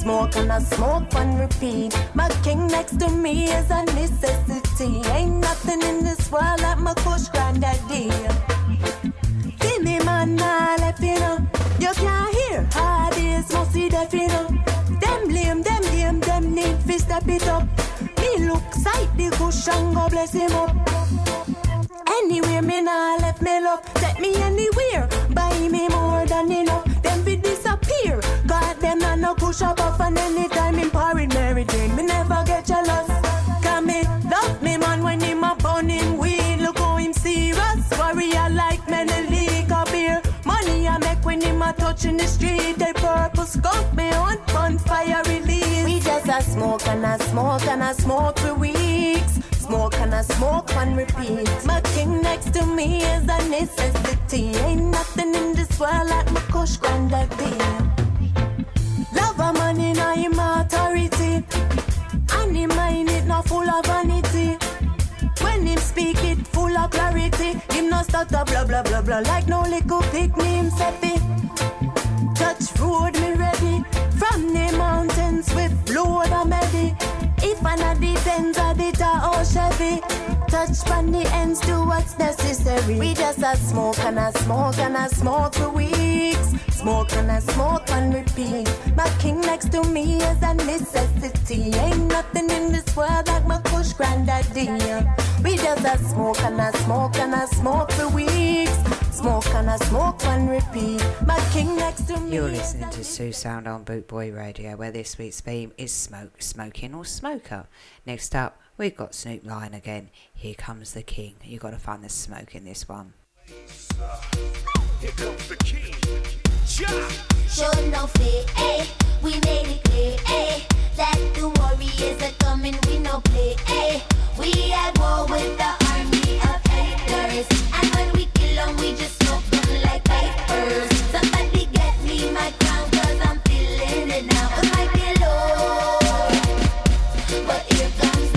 Smoke and a smoke on repeat. My king next to me is a necessity. Ain't nothing in this world like my kush granddaddy. See me man, I left you know. You can't hear hard is mostly deaf you know. Them lame, them lame, them need to step it up. Me look sight the cushion, go bless him up. No push up off and anytime in Paris Mary Jane, me never get jealous. Come me love me man when him up on him weed, look how him serious, warrior like many league of beer. Money I make when him a touching the street, they purple skunk me on bonfire release. We just a smoke and a smoke and a smoke for weeks. Smoke and a smoke and repeat. My king next to me is a necessity. Ain't nothing in this world like my kush granddaddy. Love a man in a him authority. And him mind it not full of vanity. When him speak it full of clarity. Him not stutter blah blah blah blah like no little pick me it. Touch road me ready. From the mountains with load a medi. If I not the Benz or the Tahoe Chevy. Touch from the ends, do what's necessary. We just a smoke and a smoke and a smoke for weeks. Smoke and a smoke and repeat. My king next to me is a necessity. Ain't nothing in this world like my kush granddaddy. We just a smoke and a smoke and a smoke for weeks. Smoke and a smoke and repeat. My king next to me. You're listening to Sue Sound on Bootboy Radio, where this week's theme is smoke, smoking or smoker. Next up, we've got Snoop Lion again. Here comes the king. You've got to find the smoke in this one. Here comes the king. Show no fear, eh? We made it clear, eh? That the warriors are coming, we no play, eh? We at war with the army of haters, and when we we just like. Somebody me my crown, cause I'm feeling it now. Might be low, but here comes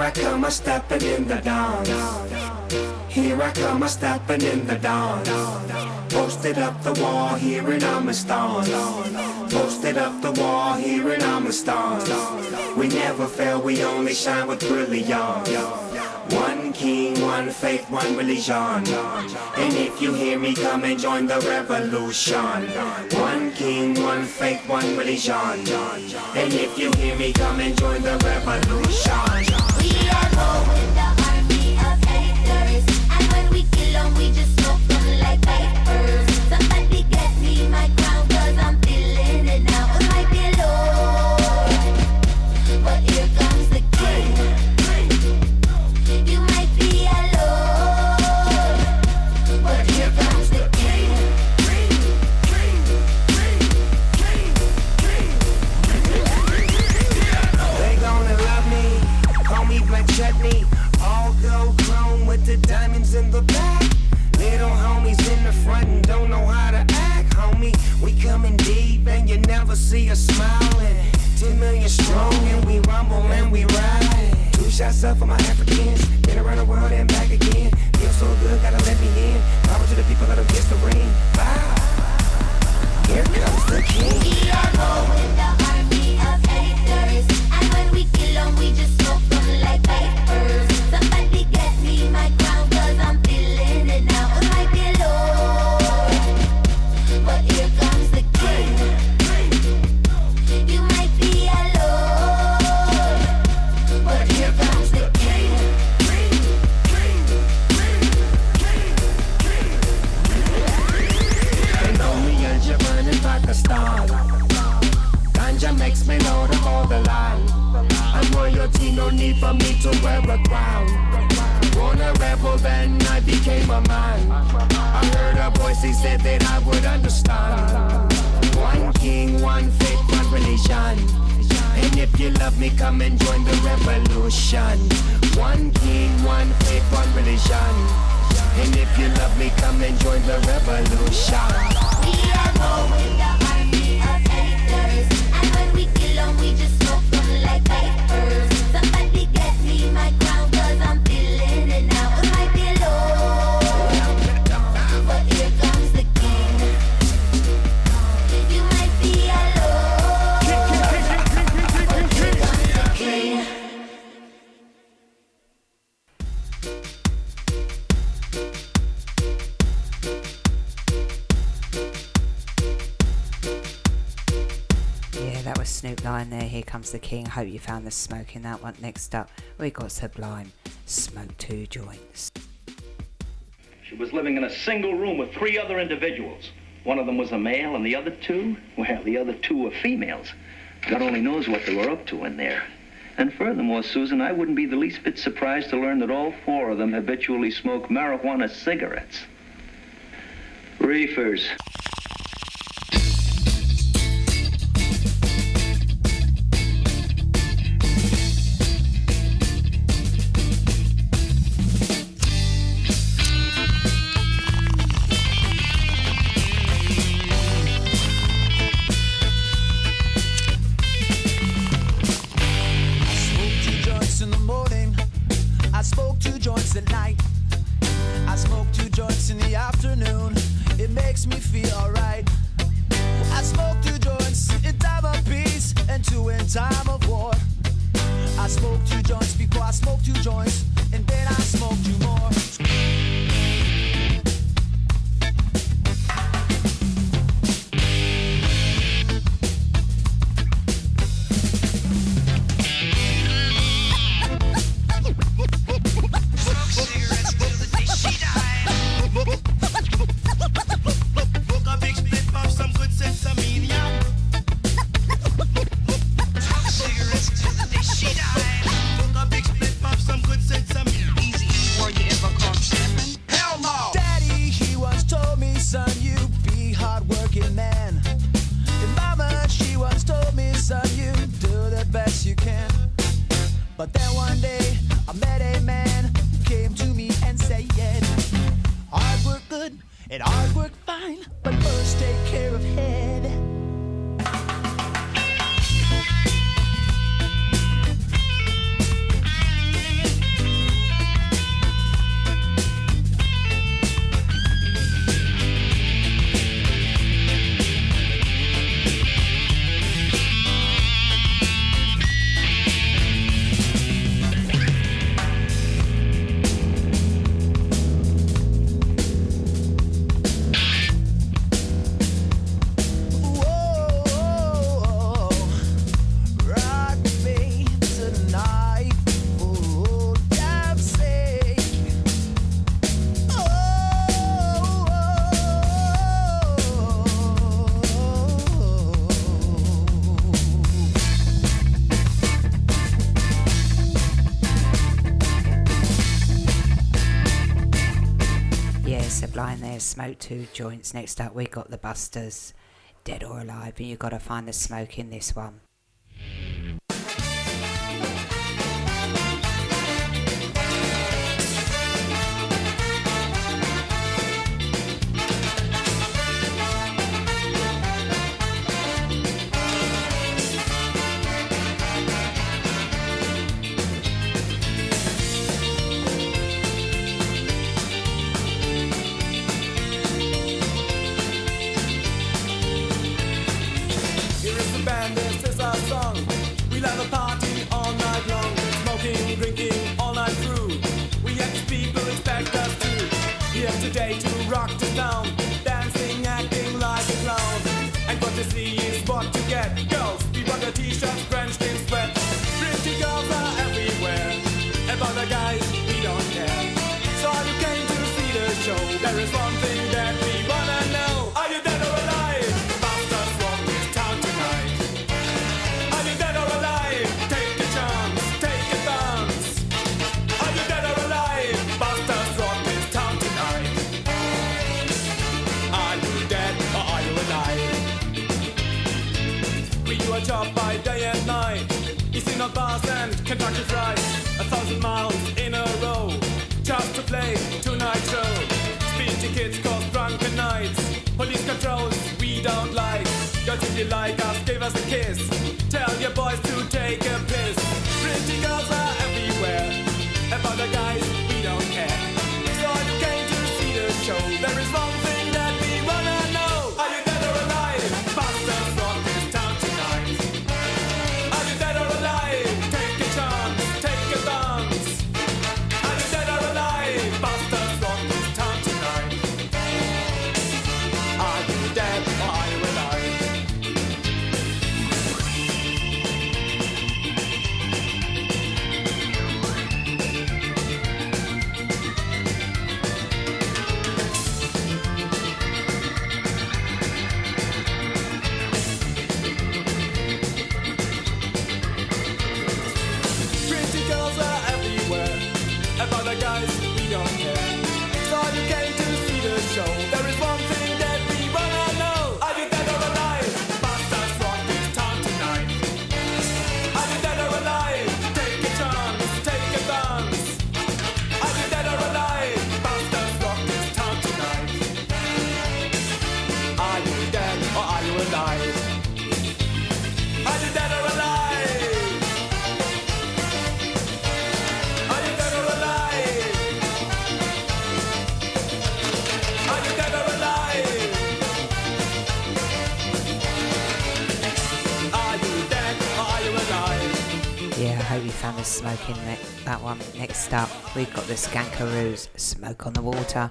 I come, a stepping in the dawn. Here I come, a stepping in the dawn. Posted up the wall, here in Amistad. Posted up the wall, here in Amistad. We never fail, we only shine with brilliance. One king, one faith, one religion. And if you hear me, come and join the revolution. One king, one faith, one religion. And if you hear me, come and join the revolution. Somebody get me my diamonds in the back. Little homies in the front and don't know how to act, homie. We coming deep and you never see us smiling. Ten million strong and we rumble and we ride. Two shots up for my Africans, been around the world and back again. Feel so good, gotta let me in. Power to the people that have kissed the ring. Wow. Here comes the king. James the King. Hope you found the smoke in that one. Next up, we got Sublime, Smoke Two Joints. She was living in a single room with three other individuals. One of them was a male, and the other two, well, the other two were females. God only knows what they were up to in there. And furthermore, Susan, I wouldn't be the least bit surprised to learn that all four of them habitually smoke marijuana cigarettes. Reefers. smoke two joints. Next up, we got the Busters, Dead or Alive, and you've got to find the smoke in this one. and Kentucky Fried, a thousand miles in a row, just to play tonight's show. Speedy kids cause drunken nights, police controls we don't like. Girls, if you like us, give us a kiss. Tell your boys to take a piss. that one. Next up, we've got the Skankaroos, Smoke on the Water.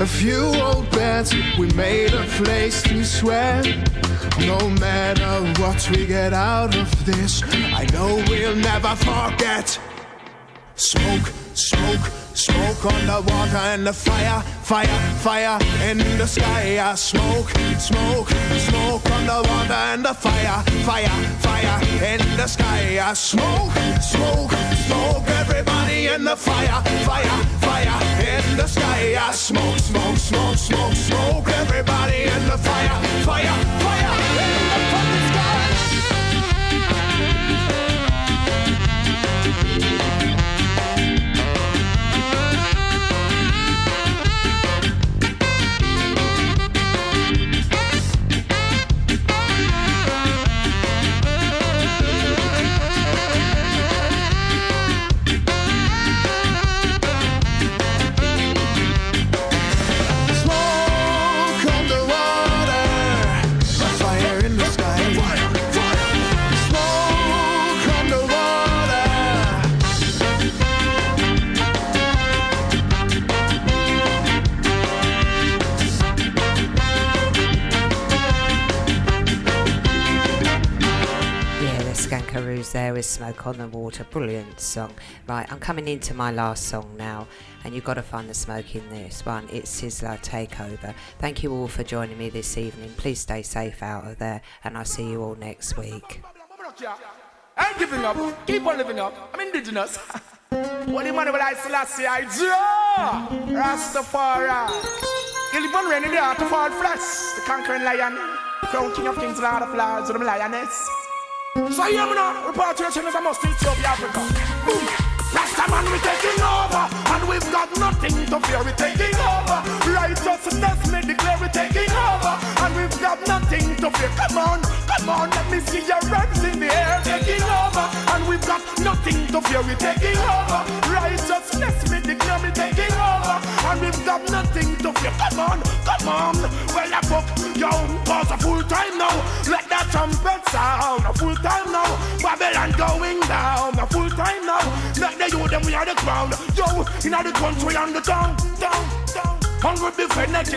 A few old beds, we made a place to sweat. No matter what we get out of this, I know we'll never forget. Smoke, smoke, smoke on the water and the fire, fire, fire in the sky. Smoke, smoke, smoke on the water and the fire, fire, fire in the sky. Smoke, smoke, smoke, everybody in the fire, fire, fire in the sky. Smoke, smoke, smoke, smoke, smoke, everybody in the fire, fire, fire. With Smoke on the Water. Brilliant song. Right, I'm coming into my last song now, and you've got to find the smoke in this one. It's Sizzla Takeover. Thank you all for joining me this evening. Please stay safe out of there, and I'll see you all next week. I ain't giving up. Keep on living up. I'm indigenous. [laughs] what the man will I Selassie I draw? Rastafari. You live on rainy day to fall flesh. The conquering lion. Crown king of kings, lord of lords, with them lioness. So hear me now. Repatriation is a must in Ethiopia, Africa. Boom. Rasta man, we taking over, and we've got nothing to fear. We taking over. Righteousness, me declare we taking over, and we've got nothing to fear. Come on, come on, let me see your hands in the air. Taking over, and we've got nothing to fear. We taking over. Righteousness, me declare we taking over, and we've got nothing to fear. Come on, come on. Well, I book yo, cause a full time now. Let trumpet sound. A full time now. Babylon going down. A full time now. Let the youth them we are the crown. Yo, in the country and the town, down, down. Hungry be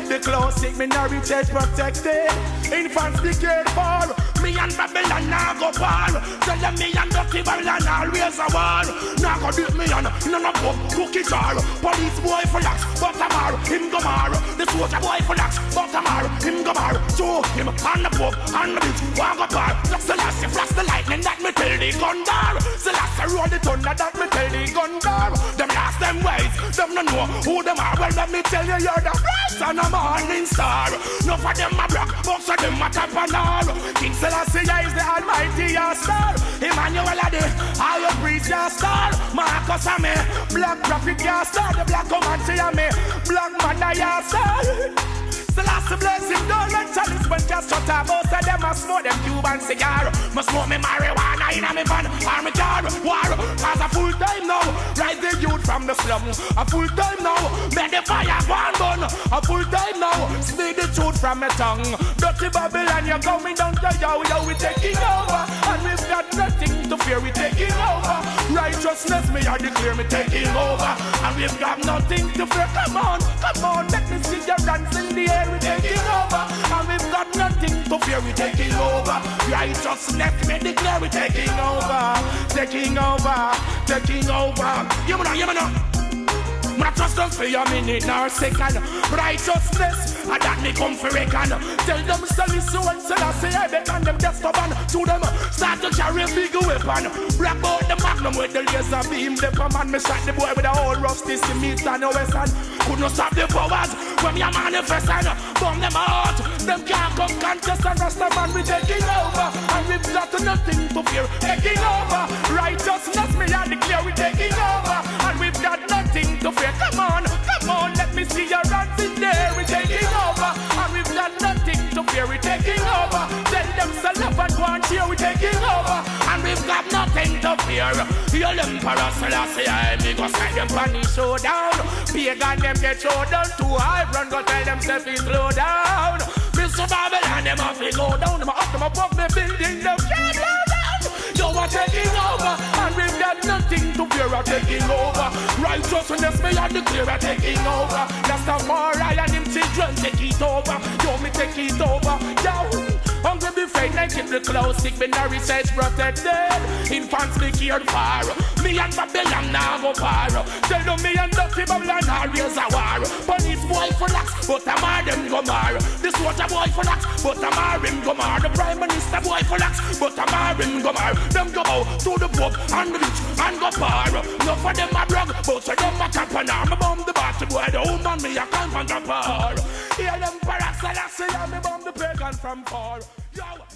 be close, sick minority protected. Infants be cared for. Me and Babylon now go par. Tell them me and Dirty Babylon always a war. Now go beat me on, none of book, cookie jar. Police boy for lax, but a mar, him go mar. The soldier boy for lax, but a mar, him go mar. Show him on the book, on the beach, walk go par. Just the last, flash the lightning that me tell the gun bar. The last, roll the thunder that me tell the gun bar. Them last them ways, them no know who them are. Well, let me tell you, you're the bright and a morning star. No for them a black, most of them a top and all. King Selassie is the almighty your star. Emmanuel are the higher priest your star. Marcus are black prophet your star. The black comanche are me, black man your star. Selassie bless him, don't let chalice when just shut up. Most of them a smoke them Cuban cigar. Must smoke me marijuana in a me van or me car. War, cause a full time now. Rise the youth from the slum. A full time now. Make the fire burn burn. A full time now. Speak the truth from my tongue. Dirty Babylon, you're coming down to yo, yo, we taking over. And we've got nothing to fear, we taking over. Righteousness, me I declare me taking over. And we've got nothing to fear. Come on, come on, let me see your hands in the air, we taking over. And we've got nothing to fear, we taking over. Righteousness, me declare we taking over. Taking over, taking over. You know, you know. Trust them for a minute nor second. Righteousness, I that me come for reckon. Tell them sell his soul, sell I say I bet and them just stubborn. To them, start to carry a big weapon. Black out the magnum with the laser beam. The man, me shot the boy with a whole rusty cement and a western. Could not stop the powers when me a manifesting. Bomb them out, them can't come contest and rest man we taking over. And we've got nothing to fear, taking over. Righteousness, me I declare we taking over. And we've got nothing to fear. Come on, come on, let me see your hands in there. We're taking over, and we've got nothing to fear. We're taking over. Tell them sell up and go and. We're taking over, and we've got nothing to fear. Your emperor Selassie, I me go side them the showdown. Pagan them get showdown too high. Run go tell them it slow down. Mr. Babylon them off go down. Them up them above me building them can't blow down. You are taking over, and we've to Are taking over. Righteousness, me and the clear are taking over. That's the more I and him children take it over. Yo, me take it over. Yo. Hungry be fed naked, the clothes sick, be nourished, says protected. Infants be cared for. Me and Babylon now go far. Tell them me and Dirty Babylon always a war. Police boy for lax, but a mar them go mar. The soldier boy for lax, but a mar him go mar. The prime minister boy for lax, but a mar him go mar. Them go out to the pub and the beach and go far. No for them a drug, but for them a camp and arm. Bomb the battle boy, the old man me a camp and a par. Hear them parasalas, and me bomb the pagan from far. Yo,